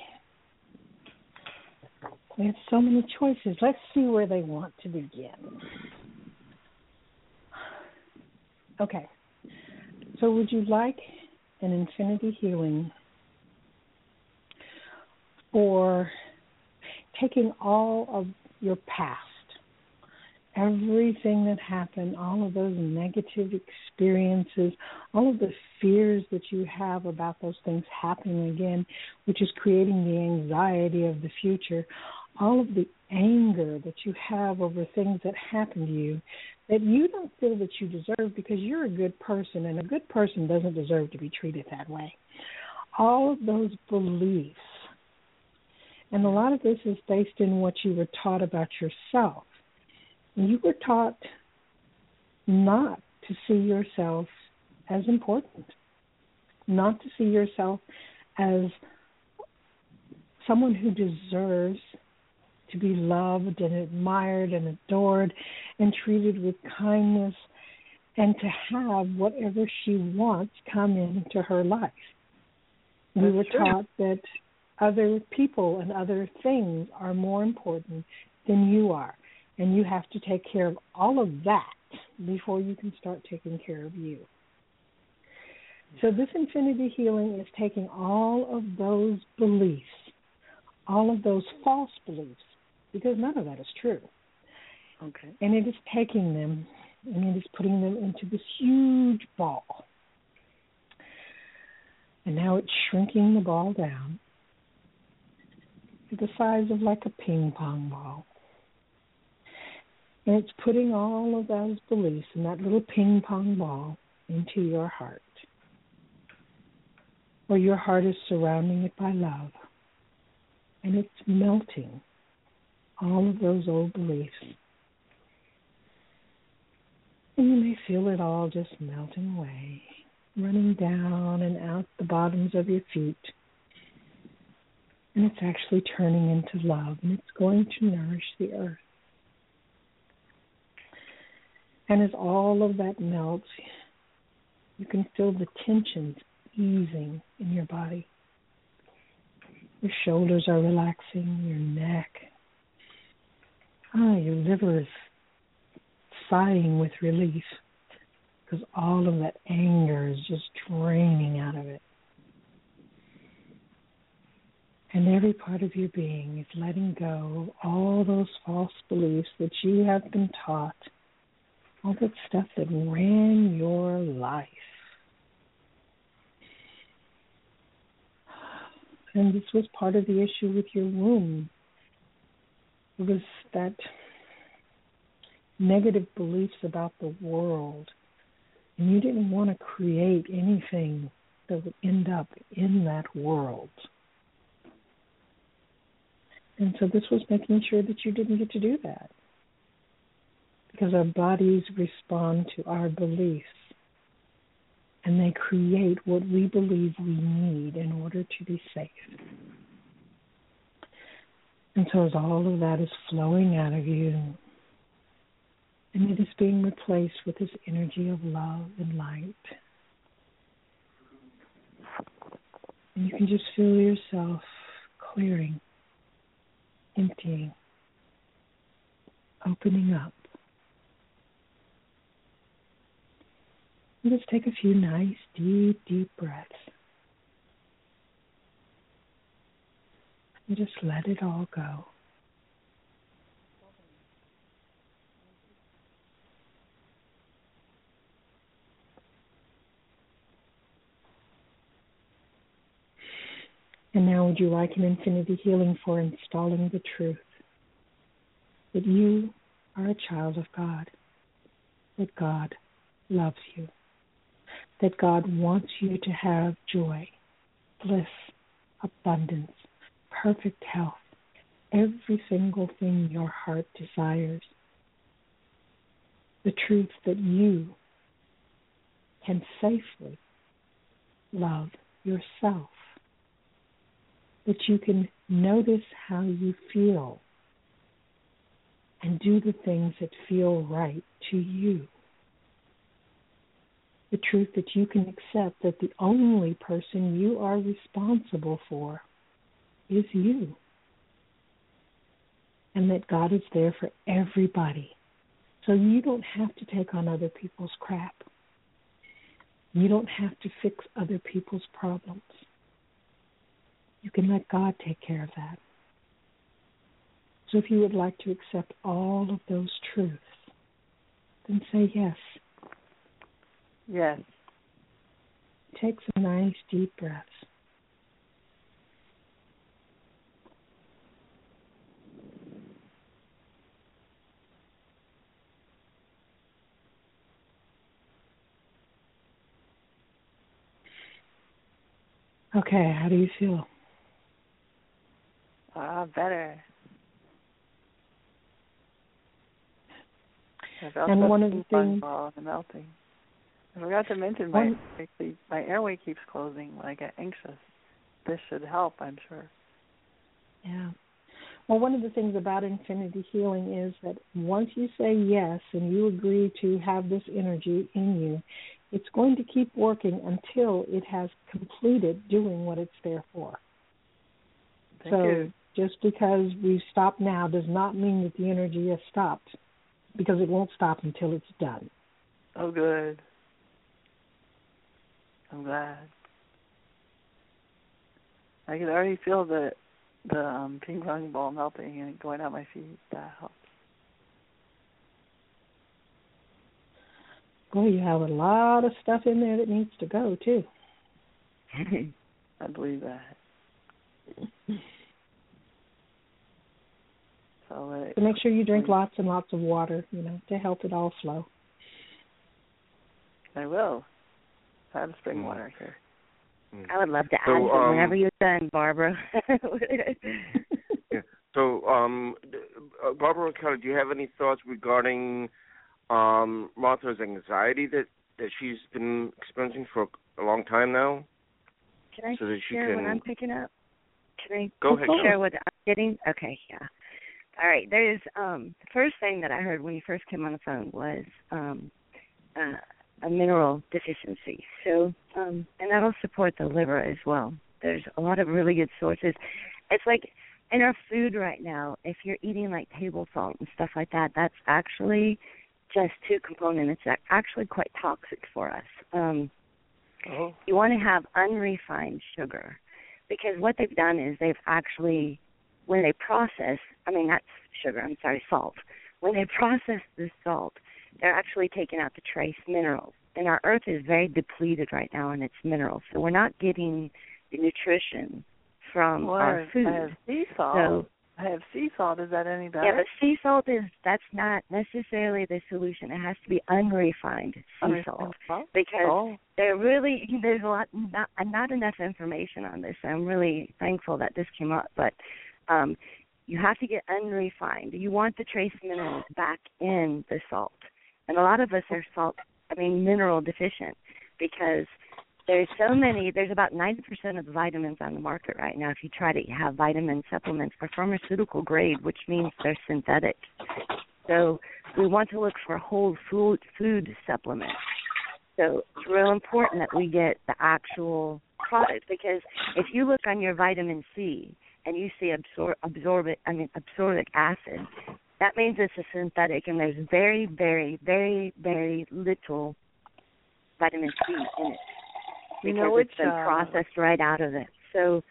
[SPEAKER 4] We have so many choices. Let's see where they want to begin. Okay. So, would you like an infinity healing for taking all of your past, everything that happened, all of those negative experiences, all of the fears that you have about those things happening again, which is creating the anxiety of the future, all of the anger that you have over things that happen to you that you don't feel that you deserve because you're a good person and a good person doesn't deserve to be treated that way. All of those beliefs and a lot of this is based in what you were taught about yourself. You were taught not to see yourself as important, not to see yourself as someone who deserves to be loved and admired and adored and treated with kindness and to have whatever she wants come into her life.
[SPEAKER 5] That's
[SPEAKER 4] we were
[SPEAKER 5] true.
[SPEAKER 4] taught that other people and other things are more important than you are. And you have to take care of all of that before you can start taking care of you. So, this infinity healing is taking all of those beliefs, all of those false beliefs, because none of that is true.
[SPEAKER 5] Okay.
[SPEAKER 4] And it is taking them and it is putting them into this huge ball. And now it's shrinking the ball down to the size of like a ping pong ball. And it's putting all of those beliefs in that little ping pong ball into your heart. Where your heart is surrounding it by love. And it's melting all of those old beliefs. And you may feel it all just melting away, running down and out the bottoms of your feet and it's actually turning into love and it's going to nourish the earth. And as all of that melts, you can feel the tensions easing in your body. Your shoulders are relaxing, your neck. Ah, your liver is sighing with relief because all of that anger is just draining out of it. And every part of your being is letting go of all those false beliefs that you have been taught, all that stuff that ran your life. And this was part of the issue with your womb. It was that negative beliefs about the world. And you didn't want to create anything that would end up in that world. And so this was making sure that you didn't get to do that. Because our bodies respond to our beliefs and they create what we believe we need in order to be safe. And so as all of that is flowing out of you and it is being replaced with this energy of love and light. And you can just feel yourself clearing emptying, opening up. Let's take a few nice, deep, deep breaths. And just let it all go. And now, would you like an infinity healing for installing the truth that you are a child of God, that God loves you, that God wants you to have joy, bliss, abundance, perfect health, every single thing your heart desires. The truth that you can safely love yourself that you can notice how you feel and do the things that feel right to you. The truth that you can accept that the only person you are responsible for is you. And that God is there for everybody. So you don't have to take on other people's crap. You don't have to fix other people's problems. You can let God take care of that. So if you would like to accept all of those truths, then say yes.
[SPEAKER 5] Yes.
[SPEAKER 4] Take some nice deep breaths. Okay, how do you feel?
[SPEAKER 5] Ah, better.
[SPEAKER 4] and one of the things
[SPEAKER 5] the melting. I forgot to mention my actually, my airway keeps closing when I get anxious. This should help, I'm sure.
[SPEAKER 4] Yeah. Well, one of the things about infinity healing is that once you say yes and you agree to have this energy in you, it's going to keep working until it has completed doing what it's there for.
[SPEAKER 5] Thank
[SPEAKER 4] so
[SPEAKER 5] you.
[SPEAKER 4] just because we stop now does not mean that the energy has stopped because it won't stop until it's done.
[SPEAKER 5] Oh, good. I'm glad. I can already feel the the um, ping pong ball melting and going out my feet. That helps.
[SPEAKER 4] Boy, you have a lot of stuff in there that needs to go too.
[SPEAKER 5] I believe that. So, uh,
[SPEAKER 4] so make sure you drink lots and lots of water, you know, to help it all flow.
[SPEAKER 5] I will. I have spring mm. water here.
[SPEAKER 3] Mm. I would love to
[SPEAKER 2] so,
[SPEAKER 3] add
[SPEAKER 2] um,
[SPEAKER 3] whenever you're done, Barbara.
[SPEAKER 2] yeah. So, um, uh, Barbara Kelly, do you have any thoughts regarding um, Martha's anxiety that that she's been experiencing for a long time now?
[SPEAKER 3] Can I
[SPEAKER 2] so that she
[SPEAKER 3] share
[SPEAKER 2] can...
[SPEAKER 3] what I'm picking up? Can I
[SPEAKER 2] go ahead?
[SPEAKER 3] share what I'm getting? Okay, yeah. All right. There's um the first thing that I heard when you first came on the phone was um uh, a mineral deficiency. So um and that'll support the liver as well. There's a lot of really good sources. It's like in our food right now, if you're eating like table salt and stuff like that, that's actually just two components. It's actually quite toxic for us. Um
[SPEAKER 2] oh.
[SPEAKER 3] You want to have unrefined sugar because what they've done is they've actually when they process, I mean, that's sugar, I'm sorry, salt. When they process the salt, they're actually taking out the trace minerals. And our earth is very depleted right now in its minerals. So we're not getting the nutrition from
[SPEAKER 5] well,
[SPEAKER 3] our food.
[SPEAKER 5] I have sea salt.
[SPEAKER 3] So,
[SPEAKER 5] I have sea salt. Is that any better?
[SPEAKER 3] Yeah, but sea salt is that's not necessarily the solution. It has to be unrefined sea salt because
[SPEAKER 5] oh.
[SPEAKER 3] there really there's a lot not not enough information on this. I'm really thankful that this came up, but um, you have to get unrefined. You want the trace minerals back in the salt. And a lot of us are salt, I mean, mineral deficient because there's so many, there's about 90% of the vitamins on the market right now. If you try to have vitamin supplements, are pharmaceutical grade, which means they're synthetic. So we want to look for whole food, food supplements. So it's real important that we get the actual product because if you look on your vitamin C, and you see absor- absorbic, I mean absorbic acid, that means it's a synthetic, and there's very, very, very, very little vitamin C in it because
[SPEAKER 5] you know which,
[SPEAKER 3] it's been
[SPEAKER 5] uh,
[SPEAKER 3] processed right out of it. So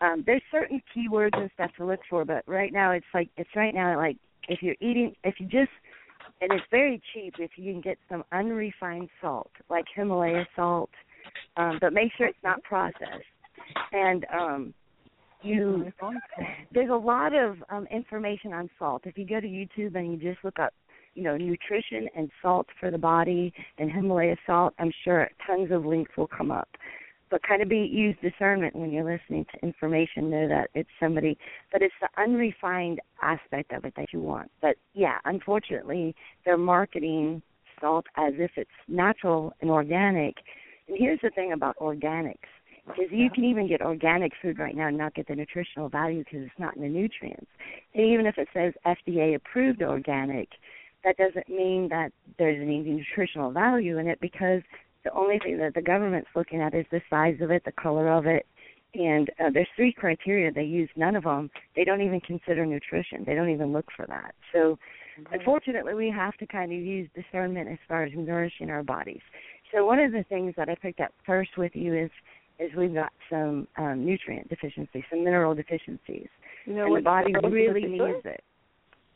[SPEAKER 3] um, there's certain keywords and stuff to look for, but right now it's like it's right now like if you're eating, if you just and it's very cheap if you can get some unrefined salt like Himalaya salt, um, but make sure it's not processed. And um, you there's a lot of um, information on salt. If you go to YouTube and you just look up, you know, nutrition and salt for the body and Himalaya salt, I'm sure tons of links will come up. But kind of be use discernment when you're listening to information. Know that it's somebody, but it's the unrefined aspect of it that you want. But yeah, unfortunately, they're marketing salt as if it's natural and organic. And here's the thing about organics because you can even get organic food right now and not get the nutritional value because it's not in the nutrients. And even if it says FDA approved organic, that doesn't mean that there's any nutritional value in it because The only thing that the government's looking at is the size of it, the color of it, and uh, there's three criteria they use. None of them they don't even consider nutrition. They don't even look for that. So, mm-hmm. unfortunately, we have to kind of use discernment as far as nourishing our bodies. So, one of the things that I picked up first with you is is we've got some um, nutrient deficiencies, some mineral deficiencies,
[SPEAKER 5] you know,
[SPEAKER 3] and the body really needs it.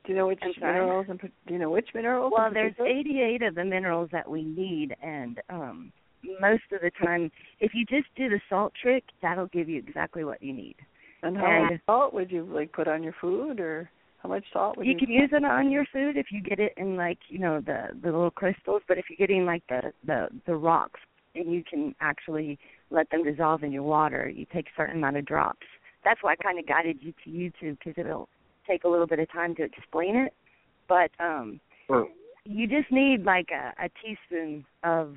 [SPEAKER 5] Do you know which minerals and do you know which minerals?
[SPEAKER 3] Well, there's 88 of the minerals that we need, and um most of the time, if you just do the salt trick, that'll give you exactly what you need.
[SPEAKER 5] And how and much salt would you like put on your food, or how much salt would
[SPEAKER 3] you?
[SPEAKER 5] You
[SPEAKER 3] can use it on your food if you get it in like you know the the little crystals, but if you're getting like the the the rocks, and you can actually let them dissolve in your water, you take a certain amount of drops. That's why I kind of guided you to YouTube because it'll take a little bit of time to explain it, but um,
[SPEAKER 2] sure.
[SPEAKER 3] you just need like a, a teaspoon of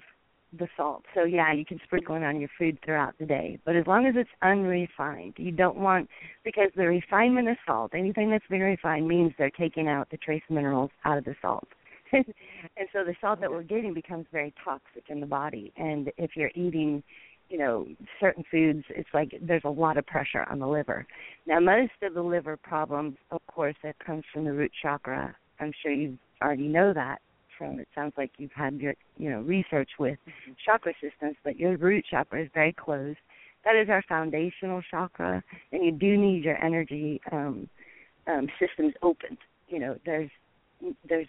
[SPEAKER 3] the salt. So yeah, you can sprinkle it on your food throughout the day. But as long as it's unrefined, you don't want because the refinement of salt, anything that's very refined means they're taking out the trace minerals out of the salt. and so the salt that we're getting becomes very toxic in the body. And if you're eating, you know, certain foods, it's like there's a lot of pressure on the liver. Now most of the liver problems, of course, that comes from the root chakra. I'm sure you already know that from. It sounds like you've had your you know research with mm-hmm. chakra systems, but your root chakra is very closed. That is our foundational chakra, and you do need your energy um, um, systems opened. You know, there's there's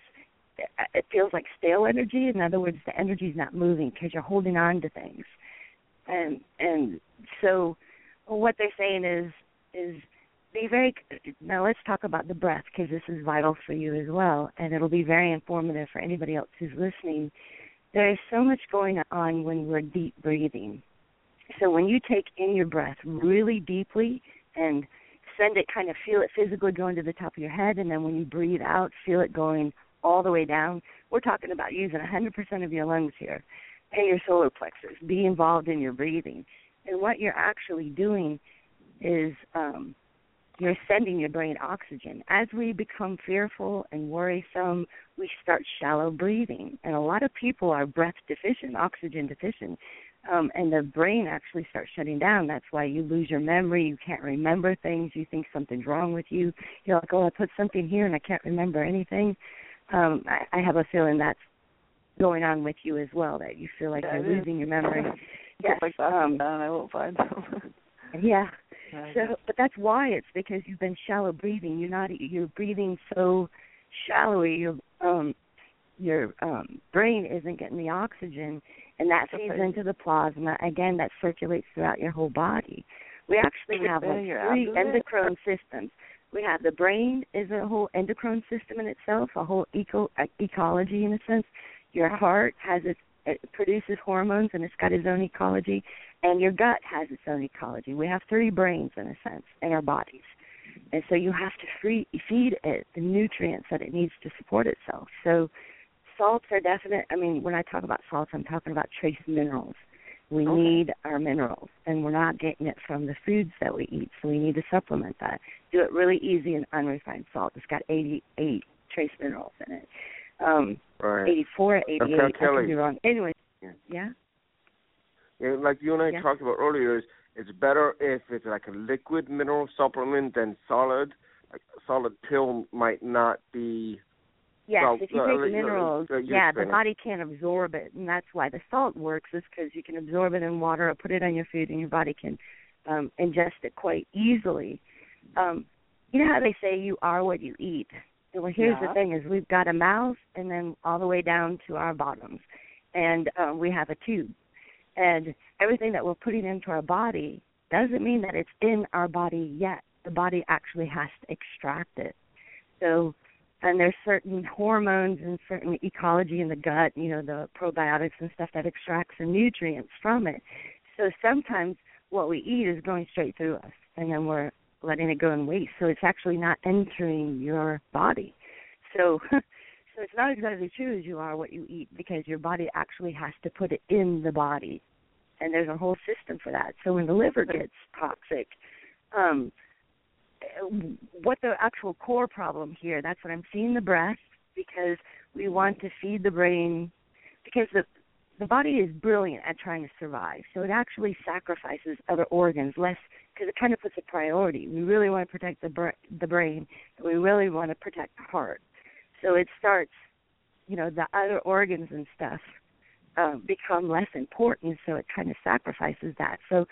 [SPEAKER 3] it feels like stale energy. In other words, the energy is not moving because you're holding on to things, and and so what they're saying is is be very now let's talk about the breath because this is vital for you as well and it'll be very informative for anybody else who's listening. There is so much going on when we're deep breathing. So when you take in your breath really deeply and send it kind of feel it physically going to the top of your head and then when you breathe out feel it going all the way down we're talking about using 100% of your lungs here and your solar plexus be involved in your breathing and what you're actually doing is um you're sending your brain oxygen. As we become fearful and worrisome, we start shallow breathing. And a lot of people are breath deficient, oxygen deficient. Um, and the brain actually starts shutting down. That's why you lose your memory. You can't remember things. You think something's wrong with you. You're like, oh, I put something here and I can't remember anything. Um, I, I have a feeling that's going on with you as well. That you feel like
[SPEAKER 5] yeah,
[SPEAKER 3] you're losing your memory.
[SPEAKER 5] yes. Like um, I won't find them.
[SPEAKER 3] yeah, so, but that's why it's because you've been shallow breathing. You're not. You're breathing so shallowly. Your um, your um, brain isn't getting the oxygen, and that feeds okay. into the plasma. Again, that circulates throughout your whole body. We actually have like three endocrine systems. We have the brain is a whole endocrine system in itself, a whole eco uh, ecology in a sense. Your heart has its it produces hormones and it's got its own ecology and your gut has its own ecology. We have three brains in a sense in our bodies. And so you have to free, feed it the nutrients that it needs to support itself. So salts are definite. I mean, when I talk about salts, I'm talking about trace minerals. We
[SPEAKER 5] okay.
[SPEAKER 3] need our minerals, and we're not getting it from the foods that we eat, so we need to supplement that. Do it really easy and unrefined salt. It's got 88 trace minerals in it. Um,
[SPEAKER 2] right.
[SPEAKER 3] 84, 88.
[SPEAKER 2] Okay,
[SPEAKER 3] I could be wrong. Anyway,
[SPEAKER 2] yeah.
[SPEAKER 3] yeah?
[SPEAKER 2] Yeah, like you and I
[SPEAKER 3] yeah.
[SPEAKER 2] talked about earlier, it's better if it's like a liquid mineral supplement than solid. Like a solid pill might not be.
[SPEAKER 3] Yes, if you
[SPEAKER 2] uh,
[SPEAKER 3] take minerals, yeah, the body can't absorb it, and that's why the salt works. Is because you can absorb it in water or put it on your food, and your body can um, ingest it quite easily. Um, you know how they say you are what you eat. Well, here's
[SPEAKER 5] yeah.
[SPEAKER 3] the thing: is we've got a mouth, and then all the way down to our bottoms, and um, we have a tube and everything that we're putting into our body doesn't mean that it's in our body yet. The body actually has to extract it. So, and there's certain hormones and certain ecology in the gut, you know, the probiotics and stuff that extracts the nutrients from it. So sometimes what we eat is going straight through us, and then we're letting it go in waste. So it's actually not entering your body. So, so it's not exactly true as you are what you eat because your body actually has to put it in the body and there's a whole system for that. So when the liver gets toxic, um, what the actual core problem here? That's what I'm seeing the breath because we want to feed the brain because the the body is brilliant at trying to survive. So it actually sacrifices other organs less because it kind of puts a priority. We really want to protect the br- the brain, we really want to protect the heart. So it starts, you know, the other organs and stuff uh, become less important. So it kind of sacrifices that. So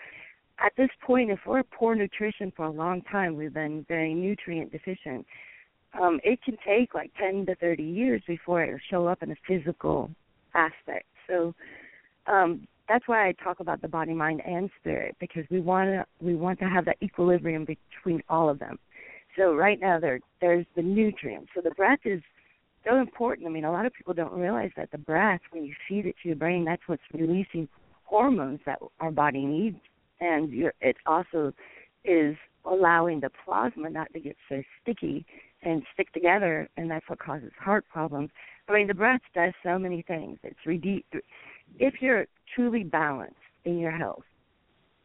[SPEAKER 3] at this point, if we're poor nutrition for a long time, we've been very nutrient deficient. Um, it can take like 10 to 30 years before it show up in a physical aspect. So um, that's why I talk about the body, mind, and spirit because we want to we want to have that equilibrium between all of them. So right now there there's the nutrients. So the breath is so important. I mean, a lot of people don't realize that the breath, when you feed it to your brain, that's what's releasing hormones that our body needs, and it also is allowing the plasma not to get so sticky and stick together, and that's what causes heart problems. I mean, the breath does so many things. It's rede- if you're truly balanced in your health,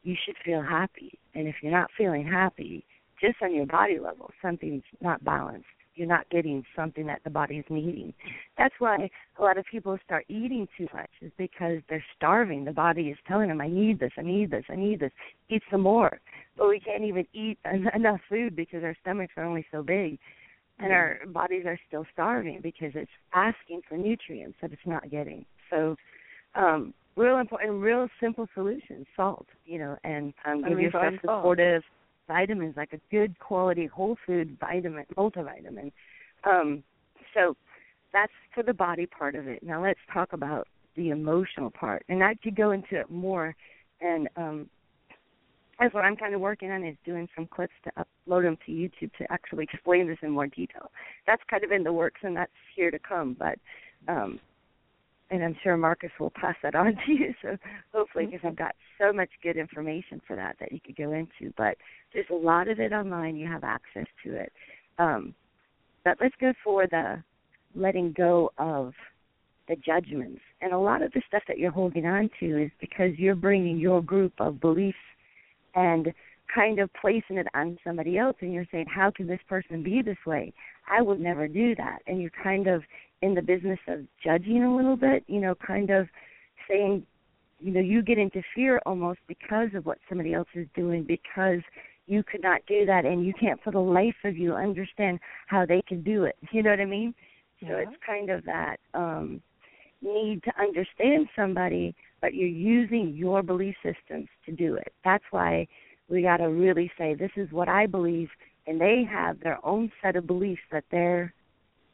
[SPEAKER 3] you should feel happy. And if you're not feeling happy, just on your body level, something's not balanced. You're not getting something that the body is needing. That's why a lot of people start eating too much, is because they're starving. The body is telling them, I need this, I need this, I need this. Eat some more. But we can't even eat enough food because our stomachs are only so big and our bodies are still starving because it's asking for nutrients that it's not getting. So, um, real important, real simple solutions: salt, you know, and um, give yourself supportive vitamins, like a good quality whole food vitamin, multivitamin. Um, so that's for the body part of it. Now let's talk about the emotional part, and I could go into it more. And um, that's what I'm kind of working on is doing some clips to upload them to YouTube to actually explain this in more detail. That's kind of in the works, and that's here to come. But um, and I'm sure Marcus will pass that on to you. So hopefully, because I've got so much good information for that that you could go into. But there's a lot of it online. You have access to it. Um, but let's go for the letting go of the judgments. And a lot of the stuff that you're holding on to is because you're bringing your group of beliefs and kind of placing it on somebody else and you're saying how can this person be this way i would never do that and you're kind of in the business of judging a little bit you know kind of saying you know you get into fear almost because of what somebody else is doing because you could not do that and you can't for the life of you understand how they can do it you know what i mean
[SPEAKER 5] yeah.
[SPEAKER 3] so it's kind of that um need to understand somebody but you're using your belief systems to do it. That's why we got to really say, this is what I believe, and they have their own set of beliefs that they're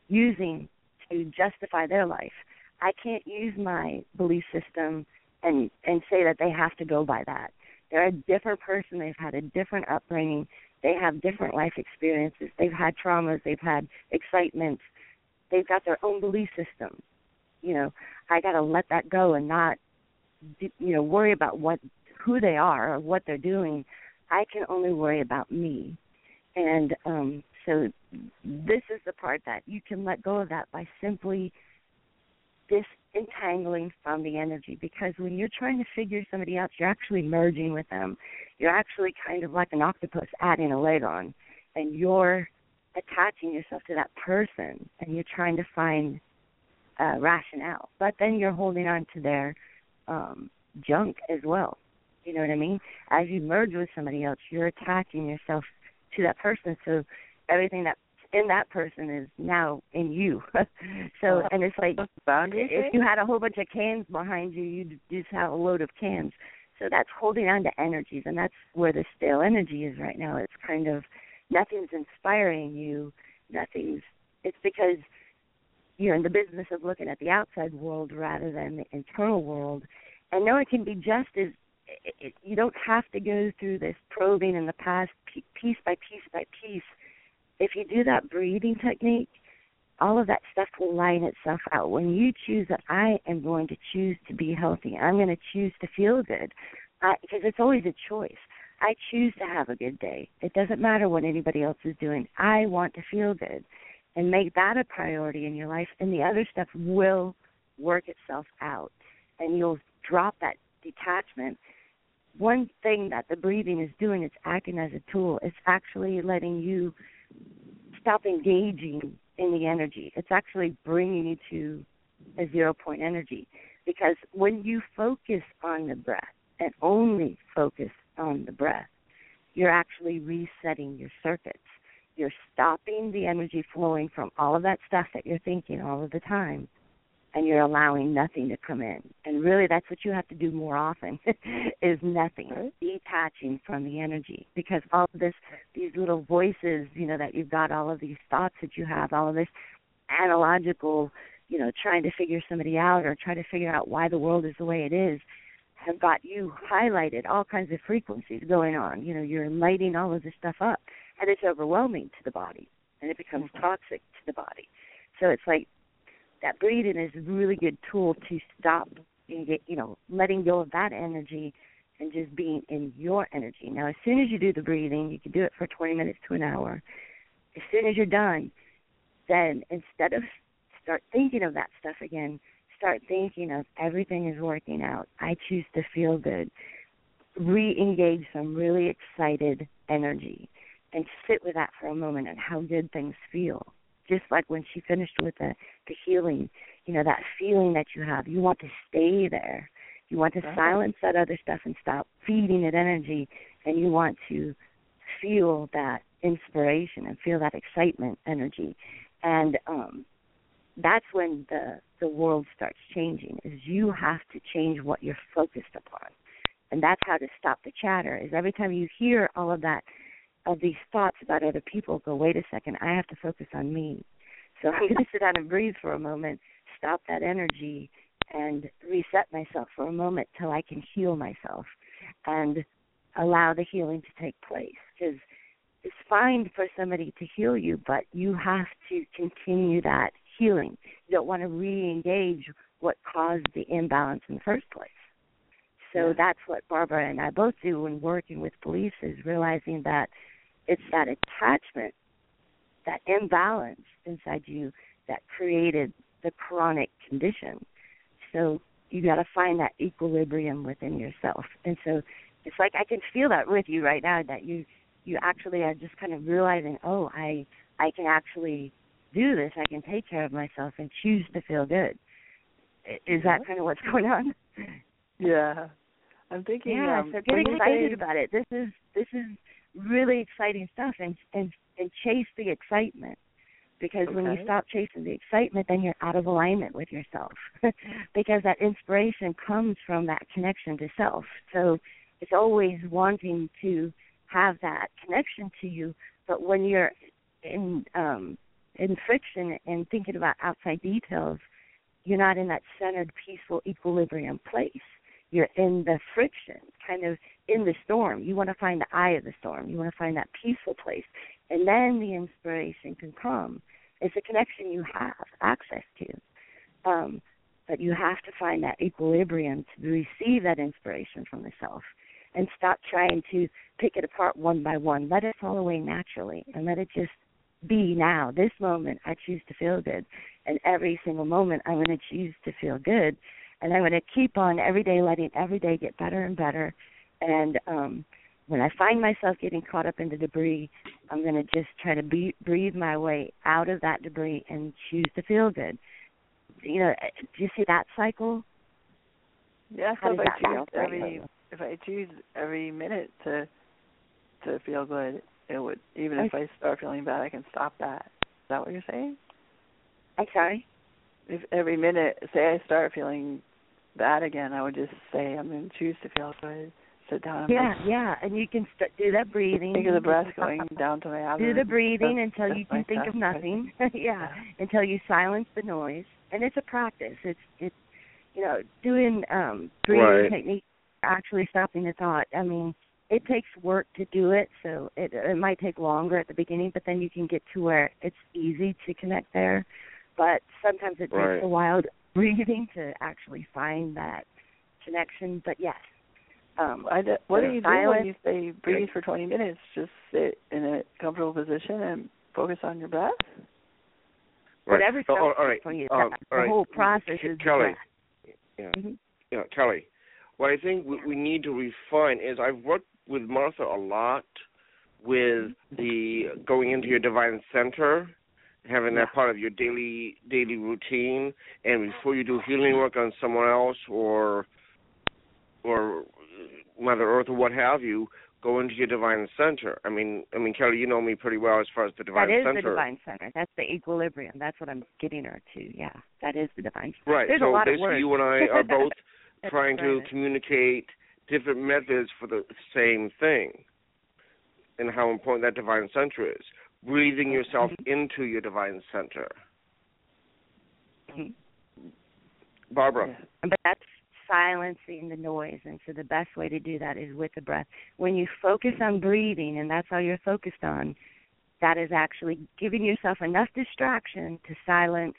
[SPEAKER 3] using to justify their life. I can't use my belief system and and say that they have to go by that. They're a different person. They've had a different upbringing. They have different life experiences. They've had traumas. They've had excitements. They've got their own belief system. You know, I got to let that go and not you know worry about what who they are or what they're doing i can only worry about me and um so this is the part that you can let go of that by simply disentangling from the energy because when you're trying to figure somebody out you're actually merging with them you're actually kind of like an octopus adding a leg on and you're attaching yourself to that person and you're trying to find uh, rationale but then you're holding on to their um, junk as well. You know what I mean? As you merge with somebody else, you're attaching yourself to that person. So everything that's in that person is now in you. so oh. and it's like. If you had a whole bunch of cans behind you, you'd just have a load of cans. So that's holding on to energies, and that's where the stale energy is right now. It's kind of nothing's inspiring you. Nothing's. It's because you're in the business of looking at the outside world rather than the internal world. And no, it can be just as it, you don't have to go through this probing in the past piece by piece by piece. If you do that breathing technique, all of that stuff will line itself out. When you choose that I am going to choose to be healthy, I'm going to choose to feel good, because it's always a choice. I choose to have a good day. It doesn't matter what anybody else is doing. I want to feel good and make that a priority in your life, and the other stuff will work itself out, and you'll drop that detachment. One thing that the breathing is doing, it's acting as a tool. It's actually letting you stop engaging in the energy. It's actually bringing you to a zero point energy. Because when you focus on the breath and only focus on the breath, you're actually resetting your circuits. You're stopping the energy flowing from all of that stuff that you're thinking all of the time and you're allowing nothing to come in. And really that's what you have to do more often is nothing. Detaching from the energy. Because all of this these little voices, you know, that you've got all of these thoughts that you have, all of this analogical, you know, trying to figure somebody out or try to figure out why the world is the way it is, have got you highlighted all kinds of frequencies going on. You know, you're lighting all of this stuff up and it's overwhelming to the body and it becomes mm-hmm. toxic to the body. So it's like that breathing is a really good tool to stop and get, you know, letting go of that energy and just being in your energy. Now, as soon as you do the breathing, you can do it for 20 minutes to an hour. As soon as you're done, then instead of start thinking of that stuff again, start thinking of everything is working out. I choose to feel good. Re engage some really excited energy and sit with that for a moment and how good things feel. Just like when she finished with the, the healing, you know, that feeling that you have, you want to stay there. You want to right. silence that other stuff and stop feeding it energy and you want to feel that inspiration and feel that excitement energy. And um that's when the the world starts changing is you have to change what you're focused upon and that's how to stop the chatter is every time you hear all of that of these thoughts about other people go wait a second i have to focus on me so i'm going to sit down and breathe for a moment stop that energy and reset myself for a moment till i can heal myself and allow the healing to take place because it's fine for somebody to heal you but you have to continue that healing. You don't want to re-engage what caused the imbalance in the first place. So yeah. that's what Barbara and I both do when working with police is realizing that it's that attachment, that imbalance inside you that created the chronic condition. So you got to find that equilibrium within yourself. And so it's like I can feel that with you right now that you you actually are just kind of realizing, oh, I I can actually do this, I can take care of myself and choose to feel good. Is that kind of what's going on?
[SPEAKER 5] Yeah, I'm thinking.
[SPEAKER 3] Yeah,
[SPEAKER 5] um,
[SPEAKER 3] so get excited about it. This is this is really exciting stuff, and and and chase the excitement because
[SPEAKER 5] okay.
[SPEAKER 3] when you stop chasing the excitement, then you're out of alignment with yourself because that inspiration comes from that connection to self. So it's always wanting to have that connection to you, but when you're in um in fiction and thinking about outside details, you're not in that centered, peaceful equilibrium place. You're in the friction, kind of in the storm. You want to find the eye of the storm. You want to find that peaceful place. And then the inspiration can come. It's a connection you have access to. Um, but you have to find that equilibrium to receive that inspiration from the self and stop trying to pick it apart one by one. Let it fall away naturally and let it just be now. This moment, I choose to feel good. And every single moment, I'm going to choose to feel good. And I'm going to keep on every day, letting every day get better and better. And um, when I find myself getting caught up in the debris, I'm going to just try to be, breathe my way out of that debris and choose to feel good. You know, do you see that cycle?
[SPEAKER 5] Yeah, so if I choose every if I choose every minute to to feel good, it would even if I start feeling bad, I can stop that. Is that what you're saying?
[SPEAKER 3] I'm sorry.
[SPEAKER 5] If every minute, say I start feeling bad again, I would just say I'm going to choose to feel good. Sit down.
[SPEAKER 3] Yeah, yeah, and you can st- do that breathing.
[SPEAKER 5] Think of the breath going down to my abdomen.
[SPEAKER 3] Do the breathing until you can think of nothing. yeah,
[SPEAKER 5] yeah,
[SPEAKER 3] until you silence the noise. And it's a practice. It's it's you know doing um breathing
[SPEAKER 2] right.
[SPEAKER 3] technique, actually stopping the thought. I mean, it takes work to do it, so it it might take longer at the beginning, but then you can get to where it's easy to connect there. But sometimes it
[SPEAKER 2] right.
[SPEAKER 3] takes a while breathing to actually find that connection. But yes. Um,
[SPEAKER 5] I, what do you do when you say breathe for 20 minutes? Just sit in a comfortable position and focus on your breath.
[SPEAKER 2] Right.
[SPEAKER 3] Whatever
[SPEAKER 2] oh, oh, all right.
[SPEAKER 3] you,
[SPEAKER 2] um,
[SPEAKER 3] the
[SPEAKER 2] all right.
[SPEAKER 3] whole process is
[SPEAKER 2] Kelly. Yeah.
[SPEAKER 3] Mm-hmm.
[SPEAKER 2] Yeah, Kelly. What I think we, we need to refine is I've worked with Martha a lot with the going into your divine center having that part of your daily daily routine, and before you do healing work on someone else or or Mother Earth or what have you, go into your divine center. I mean, I mean, Kelly, you know me pretty well as far as the divine
[SPEAKER 3] that is
[SPEAKER 2] center.
[SPEAKER 3] the divine center. That's the equilibrium. That's what I'm getting her to. Yeah, that is the divine center.
[SPEAKER 2] Right.
[SPEAKER 3] There's
[SPEAKER 2] so
[SPEAKER 3] a lot
[SPEAKER 2] basically, you and I are both trying to communicate different methods for the same thing, and how important that divine center is. Breathing yourself
[SPEAKER 3] Mm-hmm.
[SPEAKER 2] into your divine center.
[SPEAKER 3] Mhm.
[SPEAKER 2] Barbara.
[SPEAKER 5] Yeah.
[SPEAKER 3] But that's silencing the noise, and so the best way to do that is with the breath. When you focus on breathing, and that's all you're focused on, that is actually giving yourself enough distraction to silence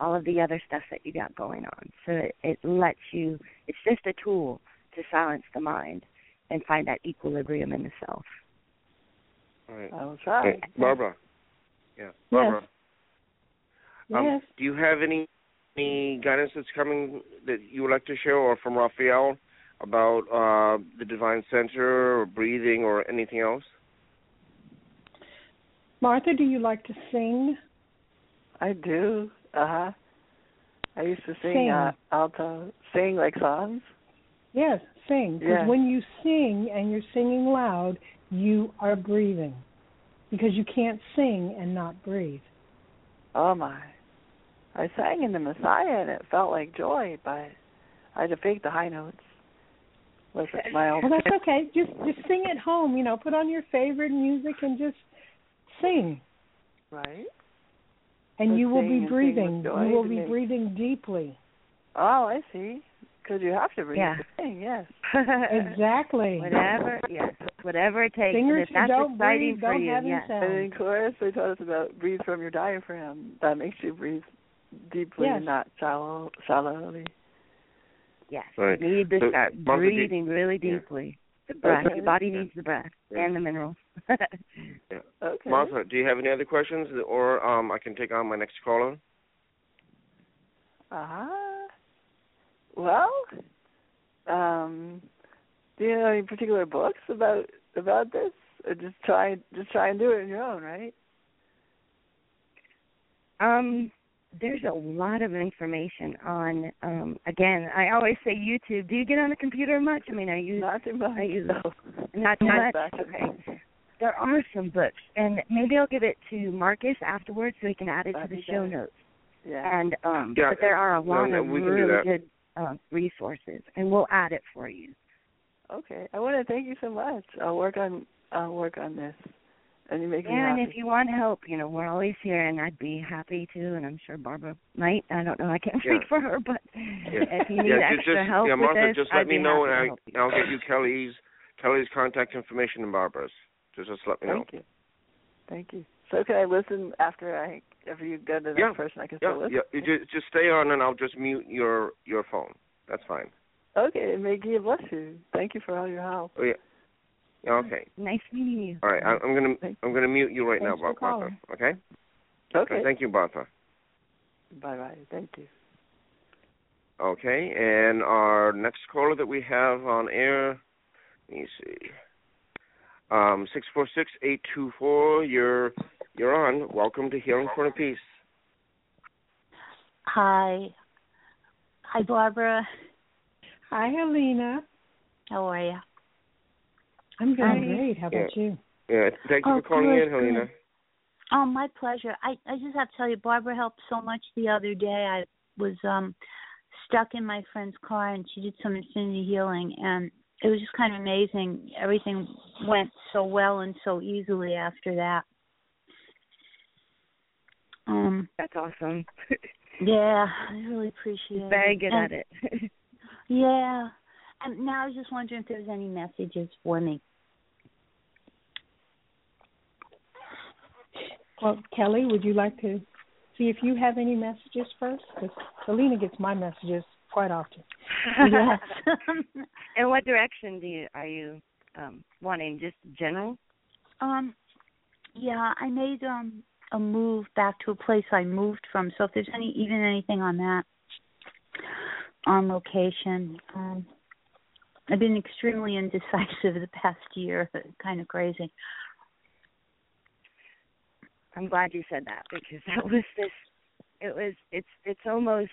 [SPEAKER 3] all of the other stuff that you got going on. So it, it lets you. It's just a tool to silence the mind and find that equilibrium in the self.
[SPEAKER 2] All right.
[SPEAKER 5] I will try.
[SPEAKER 2] Hey, Barbara. Yeah. Barbara. Um,
[SPEAKER 4] Yes.
[SPEAKER 2] Do you have any any guidance that's coming that you would like to share, or from Raphael about uh, the divine center, or breathing, or anything else?
[SPEAKER 4] Martha, do you like to sing?
[SPEAKER 5] I do. Uh huh. I used to sing,
[SPEAKER 4] Sing.
[SPEAKER 5] Uh, alto, sing like songs.
[SPEAKER 4] Yes, sing. Because
[SPEAKER 5] Yeah.
[SPEAKER 4] when you sing and you're singing loud, you are breathing. Because you can't sing and not breathe.
[SPEAKER 5] Oh my! I sang in the Messiah and it felt like joy, but I had to fake the high notes. Was it my own?
[SPEAKER 4] Well, that's okay. Just just sing at home. You know, put on your favorite music and just sing,
[SPEAKER 5] right?
[SPEAKER 4] and
[SPEAKER 5] Just
[SPEAKER 4] you will be breathing. You will be
[SPEAKER 5] make-
[SPEAKER 4] breathing deeply.
[SPEAKER 5] Oh, I see. Because you have to breathe
[SPEAKER 3] Yeah.
[SPEAKER 5] to sing. Yes.
[SPEAKER 4] Exactly.
[SPEAKER 3] whatever, yes, whatever it takes.
[SPEAKER 4] Singers
[SPEAKER 3] and if that's
[SPEAKER 4] don't
[SPEAKER 3] exciting
[SPEAKER 4] breathe
[SPEAKER 3] for
[SPEAKER 4] don't
[SPEAKER 3] you,
[SPEAKER 4] have
[SPEAKER 3] yes.
[SPEAKER 4] sound.
[SPEAKER 5] And in chorus, they taught us about breathe from your diaphragm. That makes you breathe deeply,
[SPEAKER 4] Yes.
[SPEAKER 5] not shallow, shallowly.
[SPEAKER 3] Yes,
[SPEAKER 2] Right.
[SPEAKER 3] you need to
[SPEAKER 2] So,
[SPEAKER 3] start
[SPEAKER 2] Martha, do-
[SPEAKER 3] breathing really
[SPEAKER 2] yeah.
[SPEAKER 3] deeply. The breath.
[SPEAKER 5] Okay.
[SPEAKER 3] Your body
[SPEAKER 2] Yeah.
[SPEAKER 3] needs the breath
[SPEAKER 2] Yeah.
[SPEAKER 3] and the minerals. yeah.
[SPEAKER 5] Okay.
[SPEAKER 2] Martha, do you have any other questions, or um, I can take on my next caller?
[SPEAKER 5] Uh huh. Well, um, do you know any particular books about about this? Or just try just try and do it on your own, right?
[SPEAKER 3] um, there's a lot of information on. Um, again, I always say YouTube. Do you get on the computer much? I mean, are you
[SPEAKER 5] Not too much.
[SPEAKER 3] I use
[SPEAKER 5] no.
[SPEAKER 3] not too
[SPEAKER 5] Not
[SPEAKER 3] much? Okay. There are some books, and maybe I'll give it to Marcus afterwards so he can add it to
[SPEAKER 5] That'd
[SPEAKER 3] the show
[SPEAKER 5] good.
[SPEAKER 3] notes.
[SPEAKER 5] Yeah.
[SPEAKER 3] And um,
[SPEAKER 2] Yeah,
[SPEAKER 3] but there are a lot
[SPEAKER 2] no,
[SPEAKER 3] of
[SPEAKER 2] we can do
[SPEAKER 3] really good uh, resources, and we'll add it for you.
[SPEAKER 5] Okay. I want to thank you so much. I'll work on I'll work on this. And you make me
[SPEAKER 3] Yeah, and if you want help, you know, we're always here, and I'd be happy to, and I'm sure Barbara might. I don't know, I can't
[SPEAKER 2] Yeah.
[SPEAKER 3] speak for her, but
[SPEAKER 2] Yeah.
[SPEAKER 3] if you need
[SPEAKER 2] yeah, ju-
[SPEAKER 3] extra
[SPEAKER 2] just,
[SPEAKER 3] help
[SPEAKER 2] yeah,
[SPEAKER 3] with
[SPEAKER 2] Martha,
[SPEAKER 3] this,
[SPEAKER 2] just
[SPEAKER 3] I'd
[SPEAKER 2] let me know, and
[SPEAKER 3] help you.
[SPEAKER 2] I, I'll get you Kelly's Kelly's contact information and Barbara's. Just, just let me know.
[SPEAKER 5] Thank you. Thank you. So can I listen after I after you go to the next
[SPEAKER 2] Yeah.
[SPEAKER 5] person? I can
[SPEAKER 2] Yeah,
[SPEAKER 5] still listen.
[SPEAKER 2] yeah. You just, just stay on, and I'll just mute your your phone. That's fine.
[SPEAKER 5] Okay. May God bless you. Thank you for all your help.
[SPEAKER 2] Oh yeah. Yeah, Okay.
[SPEAKER 3] Nice meeting you.
[SPEAKER 2] All right. I, I'm gonna
[SPEAKER 5] Thank
[SPEAKER 2] I'm gonna mute you right
[SPEAKER 4] Thanks
[SPEAKER 2] now,
[SPEAKER 4] for
[SPEAKER 2] Martha. Okay.
[SPEAKER 5] Okay.
[SPEAKER 2] Thank you, Martha.
[SPEAKER 5] Bye bye. Thank you.
[SPEAKER 2] Okay, and our next caller that we have on air, let me see, um, six four six eight two four. You're you're on. Welcome to Healing for Inner Peace.
[SPEAKER 6] Hi. Hi, Barbara.
[SPEAKER 4] Hi, Helena.
[SPEAKER 6] How are you?
[SPEAKER 4] I'm doing
[SPEAKER 3] Hi.
[SPEAKER 4] great. How about you?
[SPEAKER 2] Yeah, thank you
[SPEAKER 6] Oh,
[SPEAKER 2] for calling
[SPEAKER 6] good,
[SPEAKER 2] in, Helena.
[SPEAKER 6] good. Oh, my pleasure. I I just have to tell you, Barbara helped so much the other day. I was um stuck in my friend's car, and she did some infinity healing, and it was just kind of amazing. Everything went so well and so easily after that. Um,
[SPEAKER 3] That's awesome.
[SPEAKER 6] yeah, I really appreciate
[SPEAKER 3] Very
[SPEAKER 6] it.
[SPEAKER 3] good
[SPEAKER 6] And-
[SPEAKER 3] at it.
[SPEAKER 6] Yeah. And now I was just wondering if there was any messages for me.
[SPEAKER 4] Well, Kelly, would you like to see if you have any messages first? Because Selena gets my messages quite often.
[SPEAKER 6] yes.
[SPEAKER 3] In what direction do you are you um wanting? Just general?
[SPEAKER 6] um yeah, I made um a move back to a place I moved from. So if there's any even anything on that on location. Um I've been extremely indecisive the past year. kind of crazy.
[SPEAKER 3] I'm glad you said that because that was this. It was. It's. It's almost.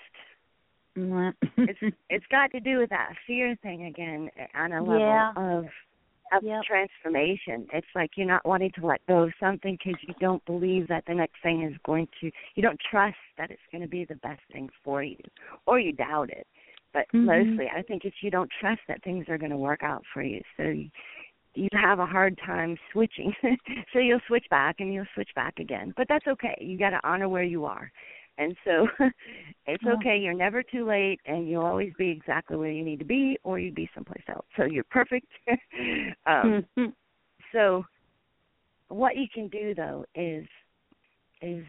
[SPEAKER 3] it's. It's got to do with that fear thing again on a level
[SPEAKER 6] Yeah.
[SPEAKER 3] of of
[SPEAKER 6] Yep.
[SPEAKER 3] transformation. It's like you're not wanting to let go of something because you don't believe that the next thing is going to. You don't trust that it's going to be the best thing for you, or you doubt it. But
[SPEAKER 6] Mhm.
[SPEAKER 3] mostly, I think it's you don't trust that things are going to work out for you. So you, you have a hard time switching. so you'll switch back and you'll switch back again. But that's okay. You got to honor where you are. And so it's okay. You're never too late and you'll always be exactly where you need to be or you'd be someplace else. So you're perfect. um
[SPEAKER 6] Mhm.
[SPEAKER 3] so what you can do though is is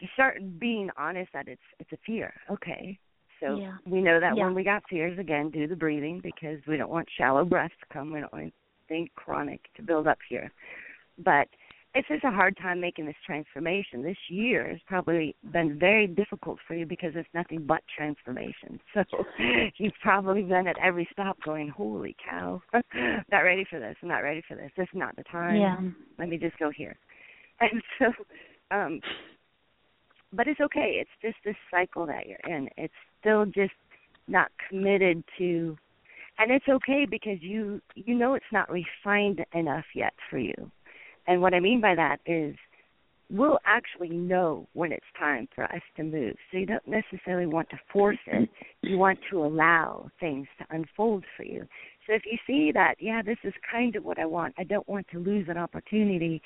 [SPEAKER 3] you start being honest that it's it's a fear. Okay. So
[SPEAKER 6] Yeah.
[SPEAKER 3] we know that
[SPEAKER 6] Yeah.
[SPEAKER 3] when we got fears again, do the breathing because we don't want shallow breaths to come. We don't want anything chronic to build up here. But it's just a hard time making this transformation. This year has probably been very difficult for you because it's nothing but transformation. So you've probably been at every stop going, Holy cow, not ready for this, I'm not ready for this. This is not the time
[SPEAKER 6] Yeah.
[SPEAKER 3] let me just go here and so um but it's okay it's just this cycle that you're in it's still just not committed to and it's okay because you you know it's not refined enough yet for you and what i mean by that is we'll actually know when it's time for us to move so you don't necessarily want to force it you want to allow things to unfold for you so if you see that, yeah, this is kind of what I want. I don't want to lose an opportunity.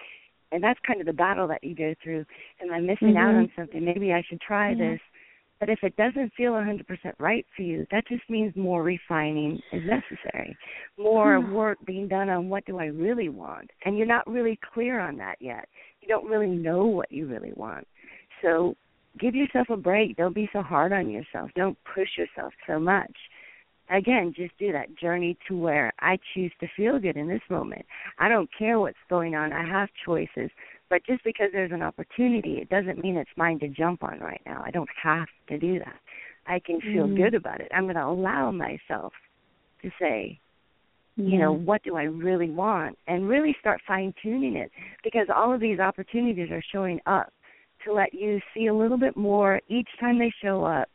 [SPEAKER 3] And that's kind of the battle that you go through. Am I missing out
[SPEAKER 6] Mhm.
[SPEAKER 3] on something? Maybe I should try
[SPEAKER 6] Yeah.
[SPEAKER 3] this. But if it doesn't feel 100% right for you, that just means more refining is necessary. More
[SPEAKER 6] Hmm.
[SPEAKER 3] work being done on what do I really want. And you're not really clear on that yet. You don't really know what you really want. So give yourself a break. Don't be so hard on yourself. Don't push yourself so much again, just do that journey to where I choose to feel good in this moment. I don't care what's going on. I have choices. But just because there's an opportunity, it doesn't mean it's mine to jump on right now. I don't have to do that. I can feel
[SPEAKER 6] Mhm.
[SPEAKER 3] good about it. I'm going to allow myself to say, you know, what do I really want? And really start fine tuning it because all of these opportunities are showing up to let you see a little bit more each time they show up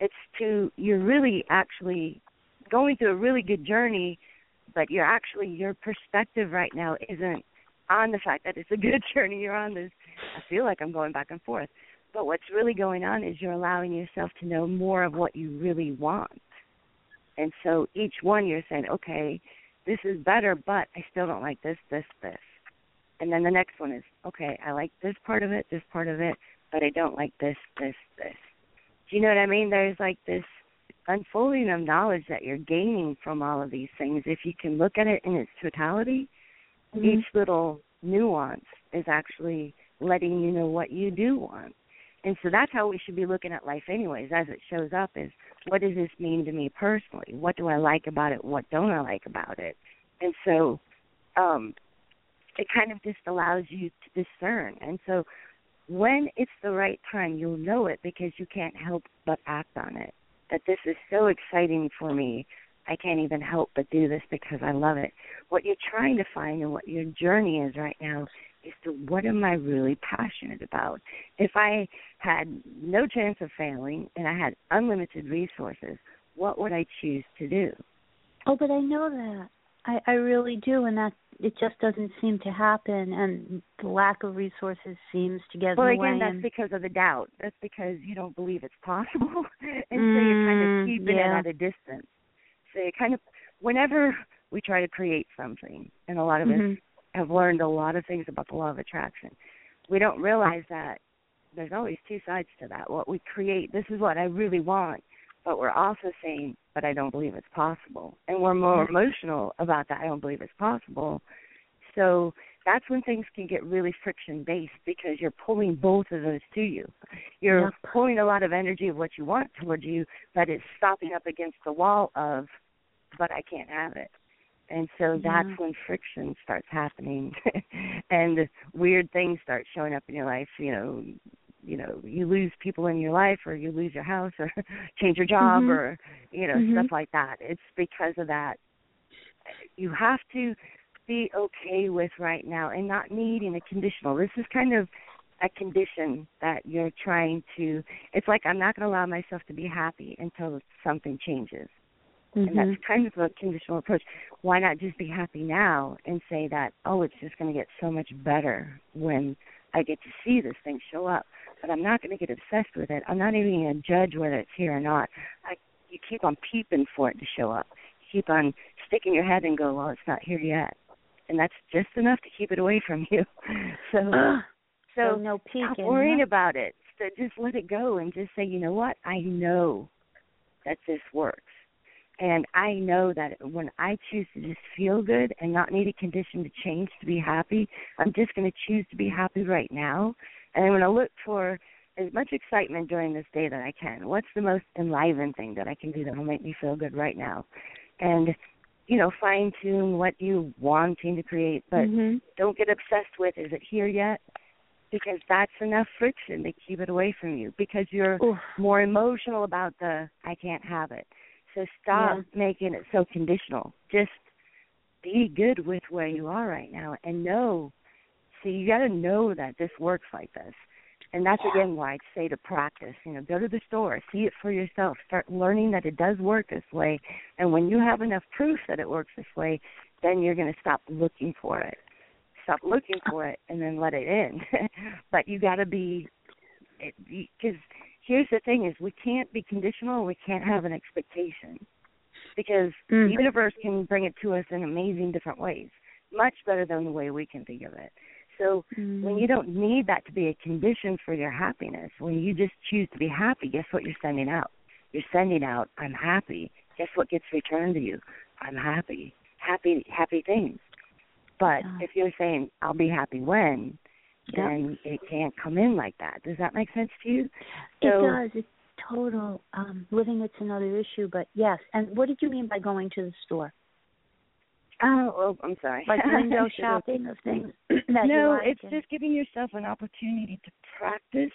[SPEAKER 3] it's to you're really actually going through a really good journey but you're actually your perspective right now isn't on the fact that it's a good journey you're on this i feel like i'm going back and forth but what's really going on is you're allowing yourself to know more of what you really want and so each one you're saying okay this is better but i still don't like this this this and then the next one is okay i like this part of it this part of it but i don't like this this this do you know what I mean? There's like this unfolding of knowledge that you're gaining from all of these things. If you can look at it in its totality,
[SPEAKER 6] Mhm.
[SPEAKER 3] each little nuance is actually letting you know what you do want. And so that's how we should be looking at life anyways, as it shows up is what does this mean to me personally? What do I like about it? What don't I like about it? And so um it kind of just allows you to discern. And so when it's the right time, you'll know it because you can't help but act on it. That this is so exciting for me. I can't even help but do this because I love it. What you're trying to find and what your journey is right now is to what am I really passionate about? If I had no chance of failing and I had unlimited resources, what would I choose to do?
[SPEAKER 6] Oh, but I know that. I I really do, and that it just doesn't seem to happen, and the lack of resources seems to get
[SPEAKER 3] Well,
[SPEAKER 6] in the way.
[SPEAKER 3] again, that's
[SPEAKER 6] and,
[SPEAKER 3] because of the doubt. That's because you don't believe it's possible, and so you're kind
[SPEAKER 6] Mm,
[SPEAKER 3] of keeping
[SPEAKER 6] yeah.
[SPEAKER 3] it at a distance. You kind of, whenever we try to create something, and a lot of us
[SPEAKER 6] Mhm.
[SPEAKER 3] have learned a lot of things about the law of attraction, we don't realize that there's always two sides to that. What we create, this is what I really want, but we're also saying, but I don't believe it's possible, and we're more
[SPEAKER 6] Yeah.
[SPEAKER 3] emotional about that. I don't believe it's possible. So that's when things can get really friction based because you're pulling both of those to you. You're
[SPEAKER 6] Yep.
[SPEAKER 3] pulling a lot of energy of what you want towards you, but it's stopping up against the wall of, but I can't have it. And so that's when friction starts happening and weird things start showing up in your life, you know, you know, you lose people in your life or you lose your house or change your job
[SPEAKER 6] Mhm.
[SPEAKER 3] or, you know,
[SPEAKER 6] Mhm.
[SPEAKER 3] stuff like that. It's because of that. You have to be okay with right now and not needing a conditional. This is kind of a condition that you're trying to it's like I'm not going to allow myself to be happy until something changes.
[SPEAKER 6] Mm-hmm.
[SPEAKER 3] And that's kind of a conditional approach. Why not just be happy now and say that, oh, it's just going to get so much better when I get to see this thing show up. But I'm not going to get obsessed with it. I'm not even going to judge whether it's here or not. I, you keep on peeping for it to show up. You keep on sticking your head and go, well, it's not here yet. And that's just enough to keep it away from you. So, so,
[SPEAKER 6] so no peeking.
[SPEAKER 3] stop worrying about it. So just let it go and just say, you know what? I know that this works. And I know that when I choose to just feel good and not need a condition to change to be happy, I'm just going to choose to be happy right now. And I'm going to look for as much excitement during this day that I can. What's the most enlivened thing that I can do that will make me feel good right now? And, you know, fine tune what you wanting to create, but
[SPEAKER 6] mm-hmm.
[SPEAKER 3] don't get obsessed with is it here yet? Because that's enough friction to keep it away from you because you're
[SPEAKER 6] Oof.
[SPEAKER 3] more emotional about the I can't have it. So stop
[SPEAKER 6] Yeah.
[SPEAKER 3] making it so conditional. Just be good with where you are right now and know. See, you got to know that this works like this. And that's again why I say to practice. You know, go to the store, see it for yourself, start learning that it does work this way. And when you have enough proof that it works this way, then you're going to stop looking for it. Stop looking for it and then let it in. but you got to be, because here's the thing: is we can't be conditional. We can't have an expectation because
[SPEAKER 6] Mm.
[SPEAKER 3] the universe can bring it to us in amazing different ways, much better than the way we can think of it. So
[SPEAKER 6] Mm.
[SPEAKER 3] when you don't need that to be a condition for your happiness, when you just choose to be happy, guess what you're sending out? You're sending out, I'm happy. Guess what gets returned to you? I'm happy. Happy happy things. But
[SPEAKER 6] Yeah.
[SPEAKER 3] if you're saying, I'll be happy when,
[SPEAKER 6] Yeah.
[SPEAKER 3] then it can't come in like that. Does that make sense to you?
[SPEAKER 6] It does. It's total um living it's another issue, but yes. And what did you mean by going to the store?
[SPEAKER 3] Oh, oh I'm sorry.
[SPEAKER 6] Like window shopping of things that
[SPEAKER 3] no, it's
[SPEAKER 6] and-
[SPEAKER 3] just giving yourself an opportunity to practice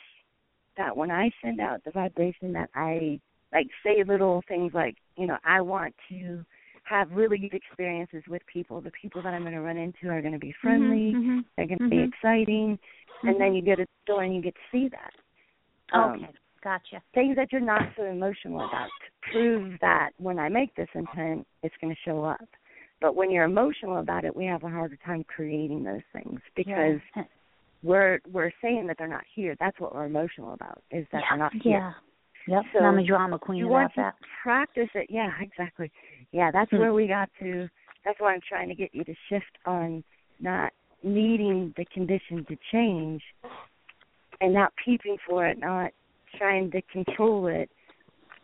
[SPEAKER 3] that when I send out the vibration that I like say little things like, you know, I want to have really good experiences with people. The people that I'm going to run into are going to be friendly.
[SPEAKER 6] Mhm, mhm,
[SPEAKER 3] They're going to be
[SPEAKER 6] mhm.
[SPEAKER 3] exciting. And then you go to the store and you get to see that. Um,
[SPEAKER 6] Okay, gotcha.
[SPEAKER 3] things that you're not so emotional about to prove that when I make this intent, it's going to show up. But when you're emotional about it, we have a harder time creating those things because
[SPEAKER 6] yeah.
[SPEAKER 3] we're we're saying that they're not here. That's what we're emotional about is that
[SPEAKER 6] yeah.
[SPEAKER 3] they're not here.
[SPEAKER 6] Yeah. Yep.
[SPEAKER 3] So,
[SPEAKER 6] I'm a drama queen
[SPEAKER 3] you want to
[SPEAKER 6] that.
[SPEAKER 3] practice it. Yeah, exactly. Yeah, that's
[SPEAKER 6] Hmm.
[SPEAKER 3] where we got to. That's why I'm trying to get you to shift on not needing the condition to change and not peeping for it, not trying to control it,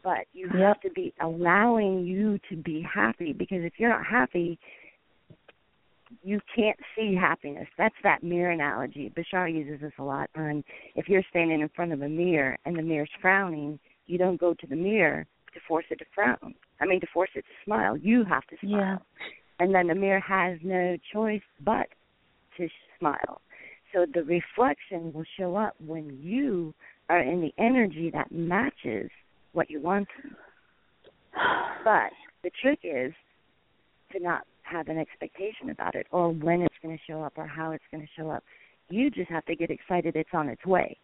[SPEAKER 3] but you have to be allowing you to be happy because if you're not happy, you can't see happiness. That's that mirror analogy. Bashar uses this a lot on if you're standing in front of a mirror and the mirror's frowning, you don't go to the mirror to force it to frown. I mean to force it to smile. You have to smile.
[SPEAKER 6] Yeah.
[SPEAKER 3] And then the mirror has no choice but to smile. So the reflection will show up when you are in the energy that matches what you want. But the trick is to not have an expectation about it or when it's going to show up or how it's going to show up. You just have to get excited it's on its way.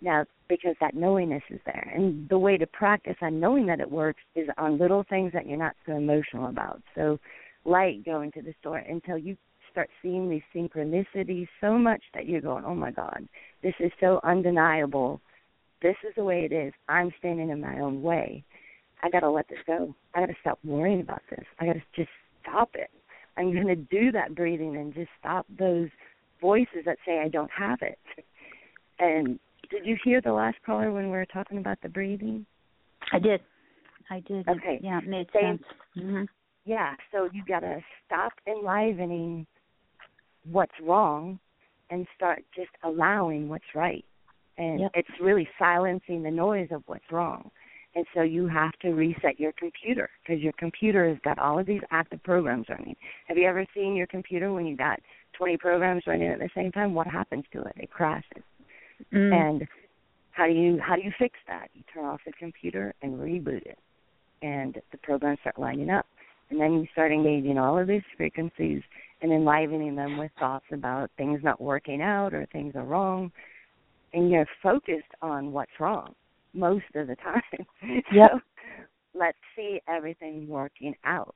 [SPEAKER 3] Now, because that knowingness is there. And the way to practice on knowing that it works is on little things that you're not so emotional about. So, like going to the store until you start seeing these synchronicities so much that you're going, oh my God, this is so undeniable. This is the way it is. I'm standing in my own way. I got to let this go. I got to stop worrying about this. I got to just stop it. I'm going to do that breathing and just stop those voices that say I don't have it. And did you hear the last caller when we were talking about the breathing?
[SPEAKER 6] I did. I did.
[SPEAKER 3] Okay.
[SPEAKER 6] Yeah, it made
[SPEAKER 3] Same.
[SPEAKER 6] sense. hmm
[SPEAKER 3] Yeah, so you got to stop enlivening what's wrong and start just allowing what's right. And
[SPEAKER 6] Yep.
[SPEAKER 3] it's really silencing the noise of what's wrong. And so you have to reset your computer because your computer has got all of these active programs running. Have you ever seen your computer when you got 20 programs running at the same time? What happens to it? It crashes.
[SPEAKER 6] Mm.
[SPEAKER 3] And how do you how do you fix that? You turn off the computer and reboot it, and the programs start lining up, and then you start engaging all of these frequencies, and enlivening them with thoughts about things not working out or things are wrong and you're focused on what's wrong most of the time.
[SPEAKER 6] Yep.
[SPEAKER 3] so let's see everything working out.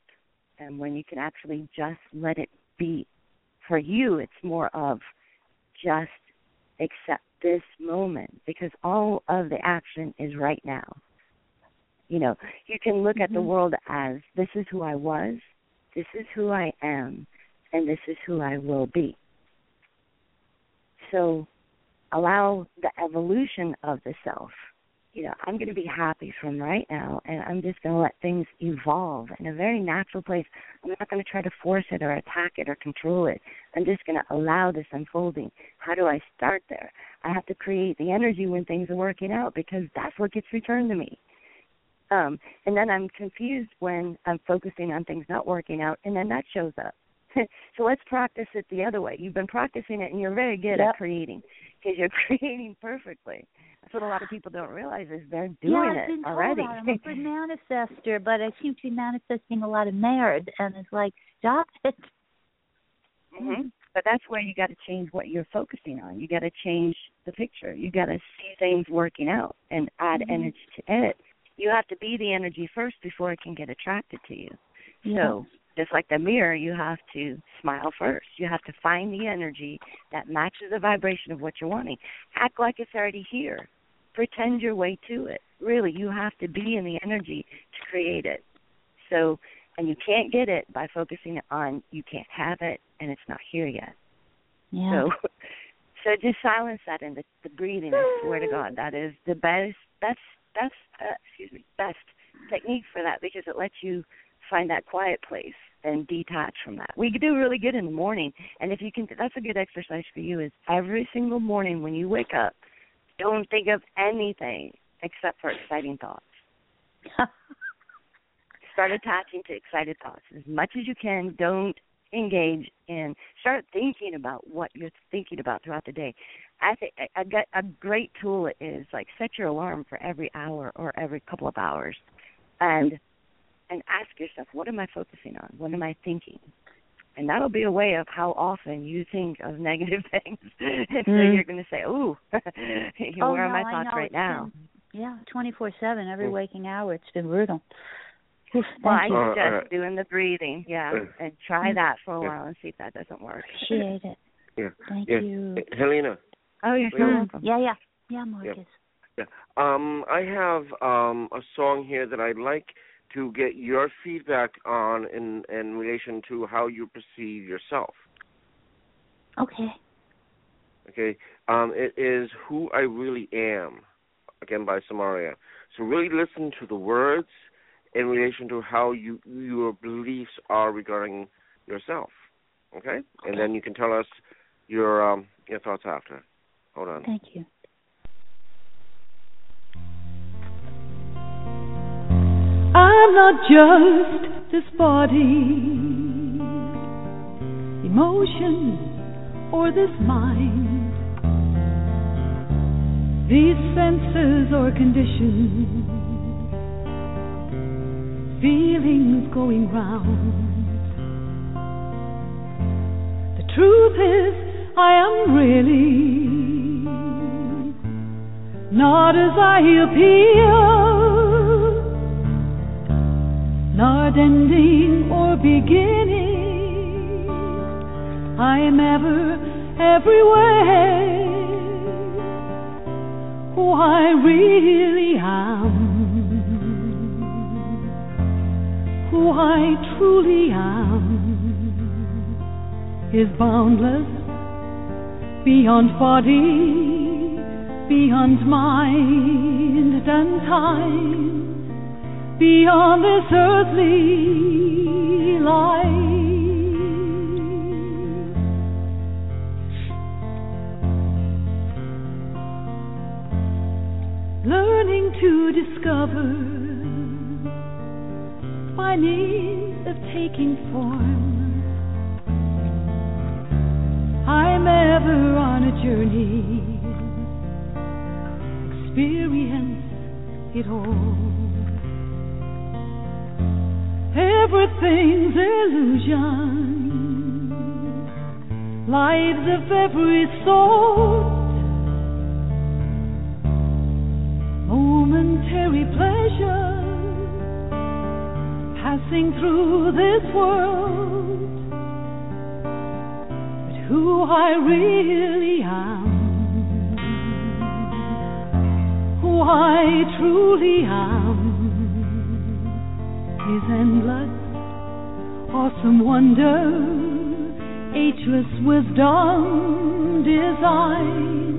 [SPEAKER 3] And when you can actually just let it be. For you it's more of just accept this moment because all of the action is right now. You know, you can look mm-hmm. at the mm-hmm. world as this is who I was, this is who I am, and this is who I will be. So allow the evolution of the self. You know, I'm going to be happy from right now, and I'm just going to let things evolve in a very natural place. I'm not going to try to force it or attack it or control it. I'm just going to allow this unfolding. How do I start there? I have to create the energy when things are working out because that's what gets returned to me. Um, and then I'm confused when I'm focusing on things not working out, and then that shows up. so let's practice it the other way. You've been practicing it, and you're very good yep. at creating because you're creating perfectly. That's what a lot of people don't realize is they're doing
[SPEAKER 6] yeah,
[SPEAKER 3] it already.
[SPEAKER 6] I'm a good manifester, but I seem to be manifesting a lot of merit, and it's like, stop it.
[SPEAKER 3] Mm-hmm. But that's where you got to change what you're focusing on. You got to change the picture. You got to see things working out and add mm-hmm. energy to it. You have to be the energy first before it can get attracted to you. Yeah. So just like the mirror, you have to smile first. You have to find the energy that matches the vibration of what you're wanting. Act like it's already here. Pretend your way to it. Really, you have to be in the energy to create it. So, and you can't get it by focusing on you can't have it and it's not here yet.
[SPEAKER 6] Yeah.
[SPEAKER 3] So, so just silence that and the, the breathing. I swear to God, that is the best. That's that's uh, excuse me best technique for that because it lets you find that quiet place and detach from that. We do really good in the morning, and if you can, that's a good exercise for you. Is every single morning when you wake up, don't think of anything except for exciting thoughts. Start attaching to excited thoughts as much as you can. Don't engage in. Start thinking about what you're thinking about throughout the day. I think a, a great tool is like set your alarm for every hour or every couple of hours, and and ask yourself, what am I focusing on? What am I thinking? And that'll be a way of how often you think of negative things. and mm. so you're going to say, "Ooh,
[SPEAKER 6] oh,
[SPEAKER 3] where
[SPEAKER 6] no,
[SPEAKER 3] are my thoughts right now?"
[SPEAKER 6] Been, yeah, twenty four seven, every mm. waking hour. It's been brutal.
[SPEAKER 3] well, I suggest uh, doing the breathing, yeah, uh, and try that for a while and see if that doesn't work.
[SPEAKER 6] Appreciate it.
[SPEAKER 2] Yeah.
[SPEAKER 6] Thank
[SPEAKER 2] yeah.
[SPEAKER 6] you.
[SPEAKER 2] Helena.
[SPEAKER 3] Oh, you're so welcome.
[SPEAKER 6] Yeah, yeah, yeah, Marcus.
[SPEAKER 2] Yeah. yeah. Um, I have um a song here that I'd like to get your feedback on in in relation to how you perceive yourself.
[SPEAKER 6] Okay.
[SPEAKER 2] Okay. Um, it is who I really am, again by Samaria. So really listen to the words in relation to how you your beliefs are regarding yourself. Okay? okay. And then you can tell us your um, your thoughts after. Hold on.
[SPEAKER 6] Thank you.
[SPEAKER 1] I'm not just this body, emotion, or this mind. These senses or conditions, feelings going round. The truth is, I am really not as I appear not ending or beginning. I am ever, everywhere. Who I really am. Who I truly am is boundless, beyond body, beyond mind and time beyond this earthly life. Learning to discover by means of taking form. I'm ever on a journey, experience it all. Everything's illusion. lives of every sort. Momentary pleasure passing through this world. But who I really am, who I truly am, is endless, awesome wonder ageless wisdom design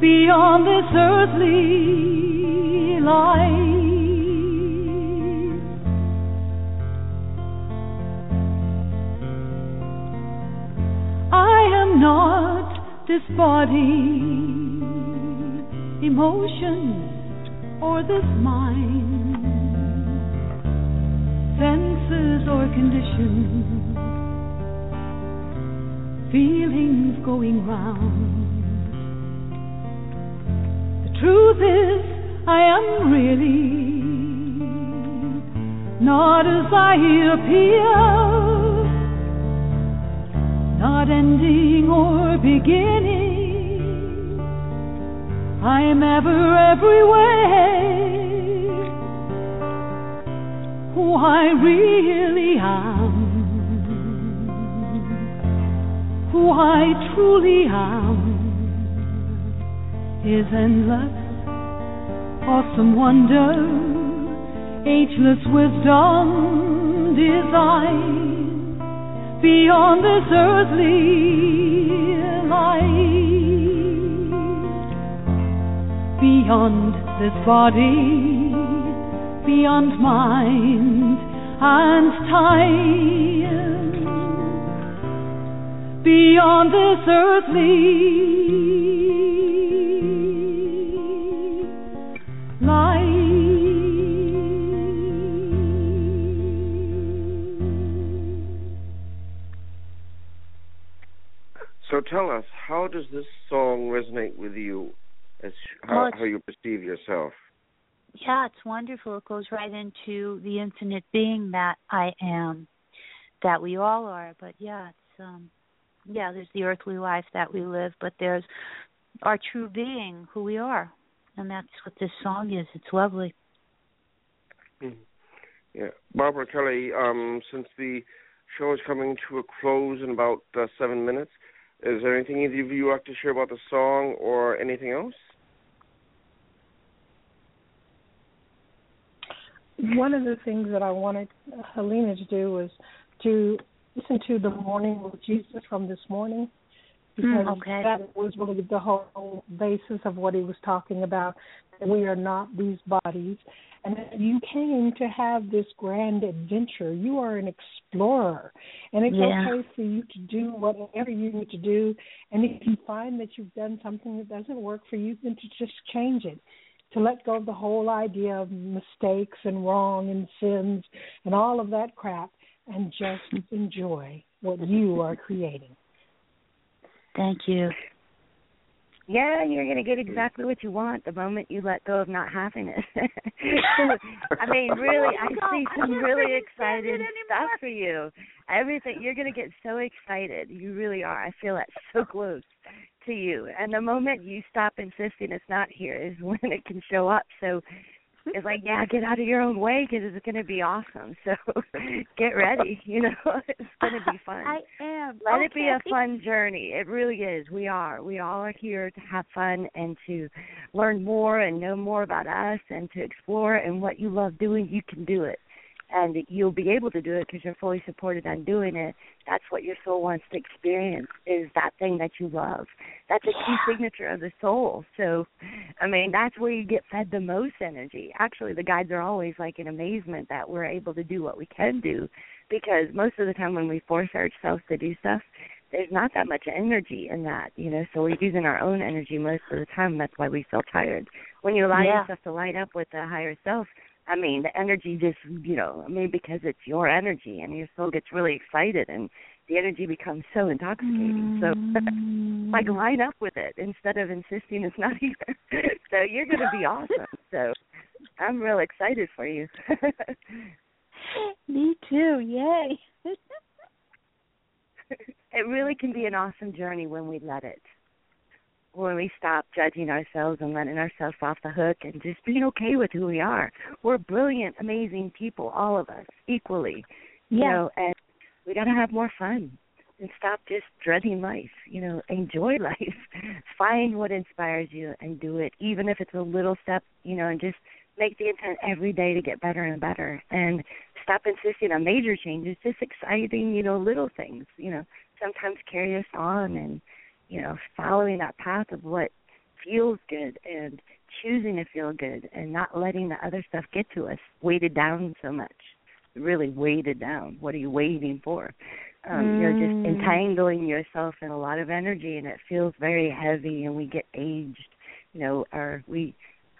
[SPEAKER 1] beyond this earthly life. I am not this body, emotions, or this mind, senses or conditions feelings going round. The truth is, I am really not as I appear, not ending or beginning. I am ever every who I really am. who I truly am is endless, awesome wonder, ageless wisdom, design beyond this earthly life, beyond this body, beyond mind and time beyond this earthly life.
[SPEAKER 2] So tell us, how does this song resonate with you, as how, how you perceive yourself?
[SPEAKER 6] Yeah, it's wonderful. It goes right into the infinite being that I am, that we all are. But yeah, it's um yeah, there's the earthly life that we live, but there's our true being, who we are. And that's what this song is. It's lovely.
[SPEAKER 2] Mhm. Yeah, Barbara Kelly. Um, since the show is coming to a close in about uh, seven minutes, is there anything either of you like to share about the song or anything else?
[SPEAKER 4] One of the things that I wanted Helena to do was to listen to the morning with Jesus from this morning because
[SPEAKER 6] Mm, okay.
[SPEAKER 4] that was really the whole basis of what he was talking about. That we are not these bodies, and that you came to have this grand adventure. You are an explorer, and it's
[SPEAKER 6] Yeah.
[SPEAKER 4] okay for you to do whatever you need to do. And if you find that you've done something that doesn't work for you, then to just change it. To let go of the whole idea of mistakes and wrong and sins and all of that crap and just enjoy what you are creating.
[SPEAKER 6] Thank you.
[SPEAKER 3] Yeah, you're going to get exactly what you want the moment you let go of not having it. I mean, really, I see some really exciting stuff for you. Everything you're going to get so excited. You really are. I feel that so close to you. And the moment you stop insisting it's not here is when it can show up. So it's like, yeah, get out of your own way because it's going to be awesome. So get ready. You know, it's going to be fun.
[SPEAKER 6] I am.
[SPEAKER 3] Let it be a fun journey. It really is. We are. We all are here to have fun and to learn more and know more about us and to explore. And what you love doing, you can do it. And you'll be able to do it because you're fully supported on doing it. That's what your soul wants to experience is that thing that you love. That's a key signature of the soul. So, I mean, that's where you get fed the most energy. Actually, the guides are always like in amazement that we're able to do what we can do because most of the time when we force ourselves to do stuff, there's not that much energy in that, you know. So we're using our own energy most of the time. That's why we feel tired. When you allow
[SPEAKER 6] Yeah.
[SPEAKER 3] yourself to light up with the higher self, I mean, the energy just, you know, I mean, because it's your energy and your soul gets really excited and the energy becomes so intoxicating. So, like, mm. line up with it instead of insisting it's not here. so you're going to be awesome. So I'm real excited for you.
[SPEAKER 6] Me too. Yay.
[SPEAKER 3] it really can be an awesome journey when we let it. When we stop judging ourselves and letting ourselves off the hook and just being okay with who we are. We're brilliant, amazing people, all of us, equally. You
[SPEAKER 6] Yeah.
[SPEAKER 3] know, and we gotta have more fun and stop just dreading life. You know, enjoy life. Find what inspires you and do it, even if it's a little step, you know, and just make the intent every day to get better and better and stop insisting on major changes, just exciting, you know, little things, you know, sometimes carry us on and, you know, following that path of what feels good and choosing to feel good and not letting the other stuff get to us, weighted down so much. Really weighted down. What are you waiting for? Um, You're just
[SPEAKER 6] Mm.
[SPEAKER 3] entangling yourself in a lot of energy and it feels very heavy and we get aged, you know, or we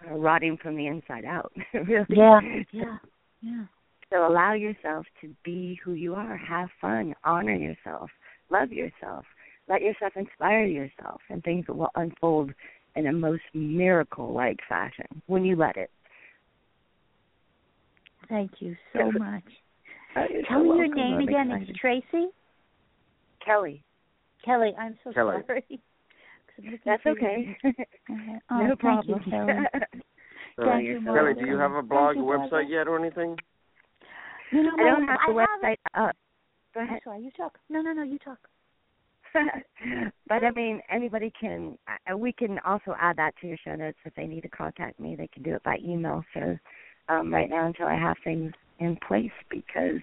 [SPEAKER 3] are rotting from the inside out. really.
[SPEAKER 6] Yeah. Yeah. Yeah.
[SPEAKER 3] So allow yourself to be who you are. Have fun. Honor yourself. Love yourself. Let yourself inspire yourself, and things will unfold in a most miracle like fashion when you let it.
[SPEAKER 6] Thank you so much.
[SPEAKER 3] Oh,
[SPEAKER 6] Tell
[SPEAKER 3] so
[SPEAKER 6] me your name
[SPEAKER 3] I'm
[SPEAKER 6] again.
[SPEAKER 3] excited.
[SPEAKER 6] It's Tracy.
[SPEAKER 3] Kelly.
[SPEAKER 6] Kelly. I'm so
[SPEAKER 2] Kelly.
[SPEAKER 6] sorry. 'Cause
[SPEAKER 3] That's okay.
[SPEAKER 6] Okay. Oh,
[SPEAKER 3] no
[SPEAKER 6] thank
[SPEAKER 3] problem.
[SPEAKER 6] you, Kelly.
[SPEAKER 2] Uh,
[SPEAKER 6] Thank
[SPEAKER 3] you're
[SPEAKER 2] Kelly, do you have a blog,
[SPEAKER 6] you,
[SPEAKER 2] a
[SPEAKER 6] Barbara.
[SPEAKER 2] website yet or anything?
[SPEAKER 6] You know
[SPEAKER 3] I don't
[SPEAKER 6] what?
[SPEAKER 3] have the
[SPEAKER 6] have
[SPEAKER 3] website up. Go
[SPEAKER 6] I'm
[SPEAKER 3] ahead.
[SPEAKER 6] sorry. You talk. No, no, no. You talk.
[SPEAKER 3] but I mean, anybody can. We can also add that to your show notes if they need to contact me. They can do it by email. So um, right now, until I have things in place, because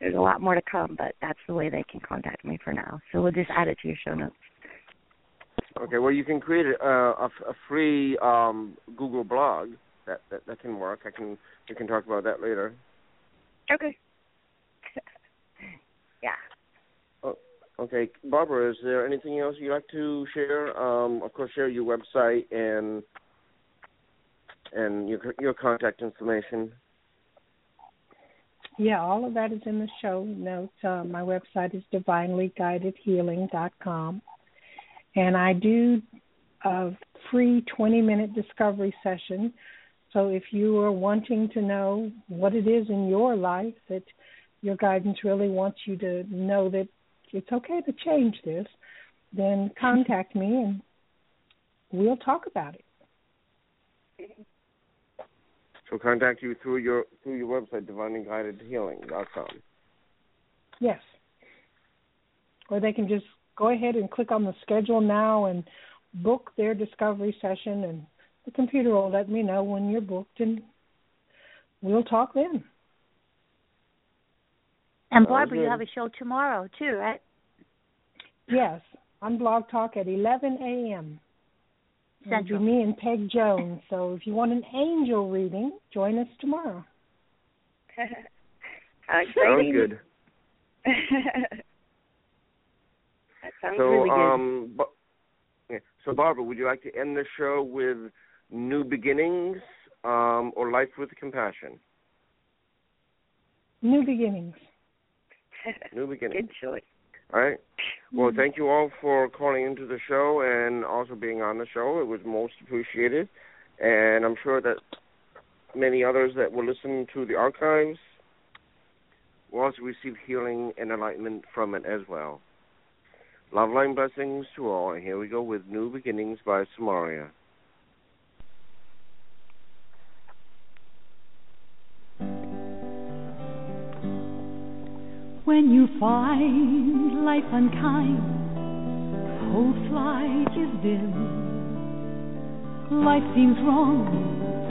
[SPEAKER 3] there's a lot more to come. But that's the way they can contact me for now. So we'll just add it to your show notes.
[SPEAKER 2] Okay, well, you can create a, a, a free um, Google blog. That, that that can work. I can we can talk about that later.
[SPEAKER 3] Okay. yeah.
[SPEAKER 2] Okay, Barbara, is there anything else you'd like to share? Um, of course, share your website and and your your contact information.
[SPEAKER 4] Yeah, all of that is in the show notes. Uh, my website is divinelyguidedhealing.com. And I do a free 20 minute discovery session. So if you are wanting to know what it is in your life that your guidance really wants you to know that it's okay to change this, then contact me and we'll talk about it.
[SPEAKER 2] So contact you through your through your website, divinelyguidedhealing.com.
[SPEAKER 4] Yes. Or they can just go ahead and click on the schedule now and book their discovery session, and the computer will let me know when you're booked, and we'll talk then.
[SPEAKER 6] And
[SPEAKER 2] Sounds
[SPEAKER 6] Barbara, you have a show tomorrow too, right?
[SPEAKER 4] Yes, on Blog Talk at 11 a.m. It'll
[SPEAKER 6] Central.
[SPEAKER 4] be me and Peg Jones. So if you want an angel reading, join us tomorrow.
[SPEAKER 2] Sounds good.
[SPEAKER 3] that sounds
[SPEAKER 2] So
[SPEAKER 3] really good.
[SPEAKER 2] um, Ba- so Barbara, would you like to end the show with new beginnings um, or life with compassion?
[SPEAKER 4] New beginnings.
[SPEAKER 2] New beginnings.
[SPEAKER 3] good choice.
[SPEAKER 2] All right. Mm-hmm. Well, thank you all for calling into the show and also being on the show. It was most appreciated, and I'm sure that many others that will listen to the archives will also receive healing and enlightenment from it as well. Love, light, and blessings to all. And here we go with New Beginnings by Samaria.
[SPEAKER 1] When you find life unkind, hope's light is dim. Life seems wrong,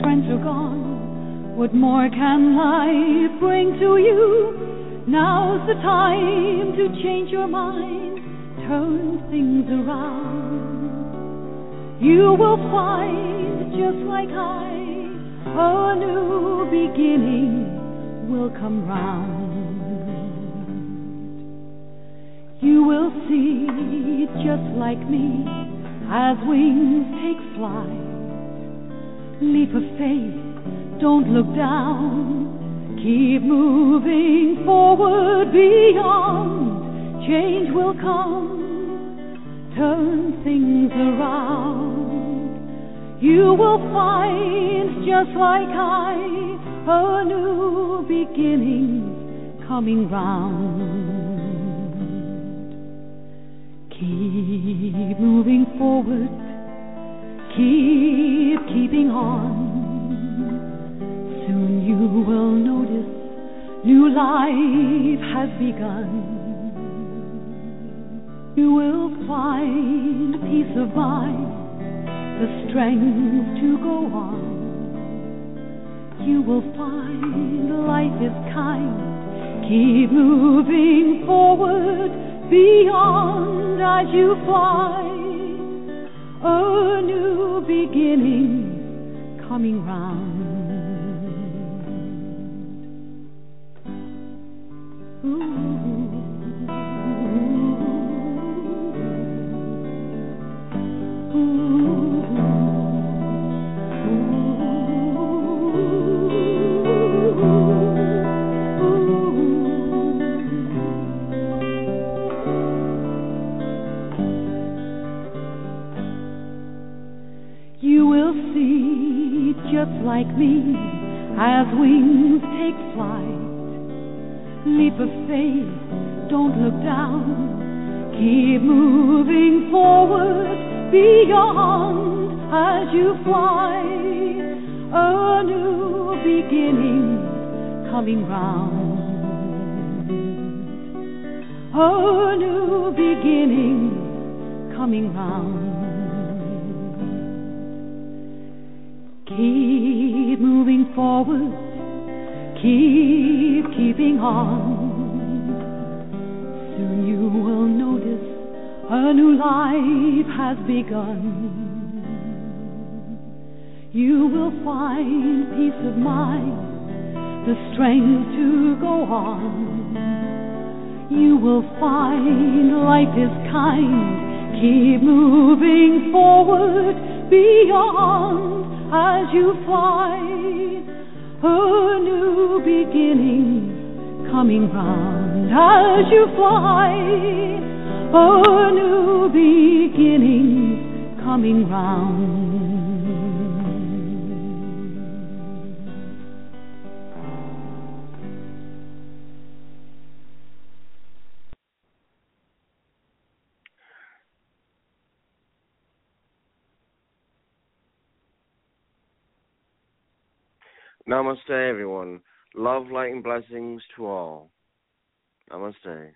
[SPEAKER 1] friends are gone. What more can life bring to you? Now's the time to change your mind, turn things around. You will find, just like I, a new beginning will come round. You will see, just like me, as wings take flight. Leap of faith, don't look down. Keep moving forward beyond. Change will come, turn things around. You will find, just like I, a new beginning coming round. Keep moving forward, keep keeping on. Soon you will notice new life has begun. You will find peace of mind, the strength to go on. You will find life is kind. Keep moving forward beyond as you fly. A new beginning coming round. You like me as wings take flight. Leap of faith, don't look down. Keep moving forward beyond as you fly. A new beginning coming round. A new beginning coming round. Keep moving forward, keep keeping on. Soon you will notice a new life has begun. You will find peace of mind, the strength to go on. You will find life is kind. Keep moving forward beyond as you fly. A new beginning coming round as you fly. A new beginning coming round.
[SPEAKER 2] Namaste, everyone. Love, light, and blessings to all. Namaste.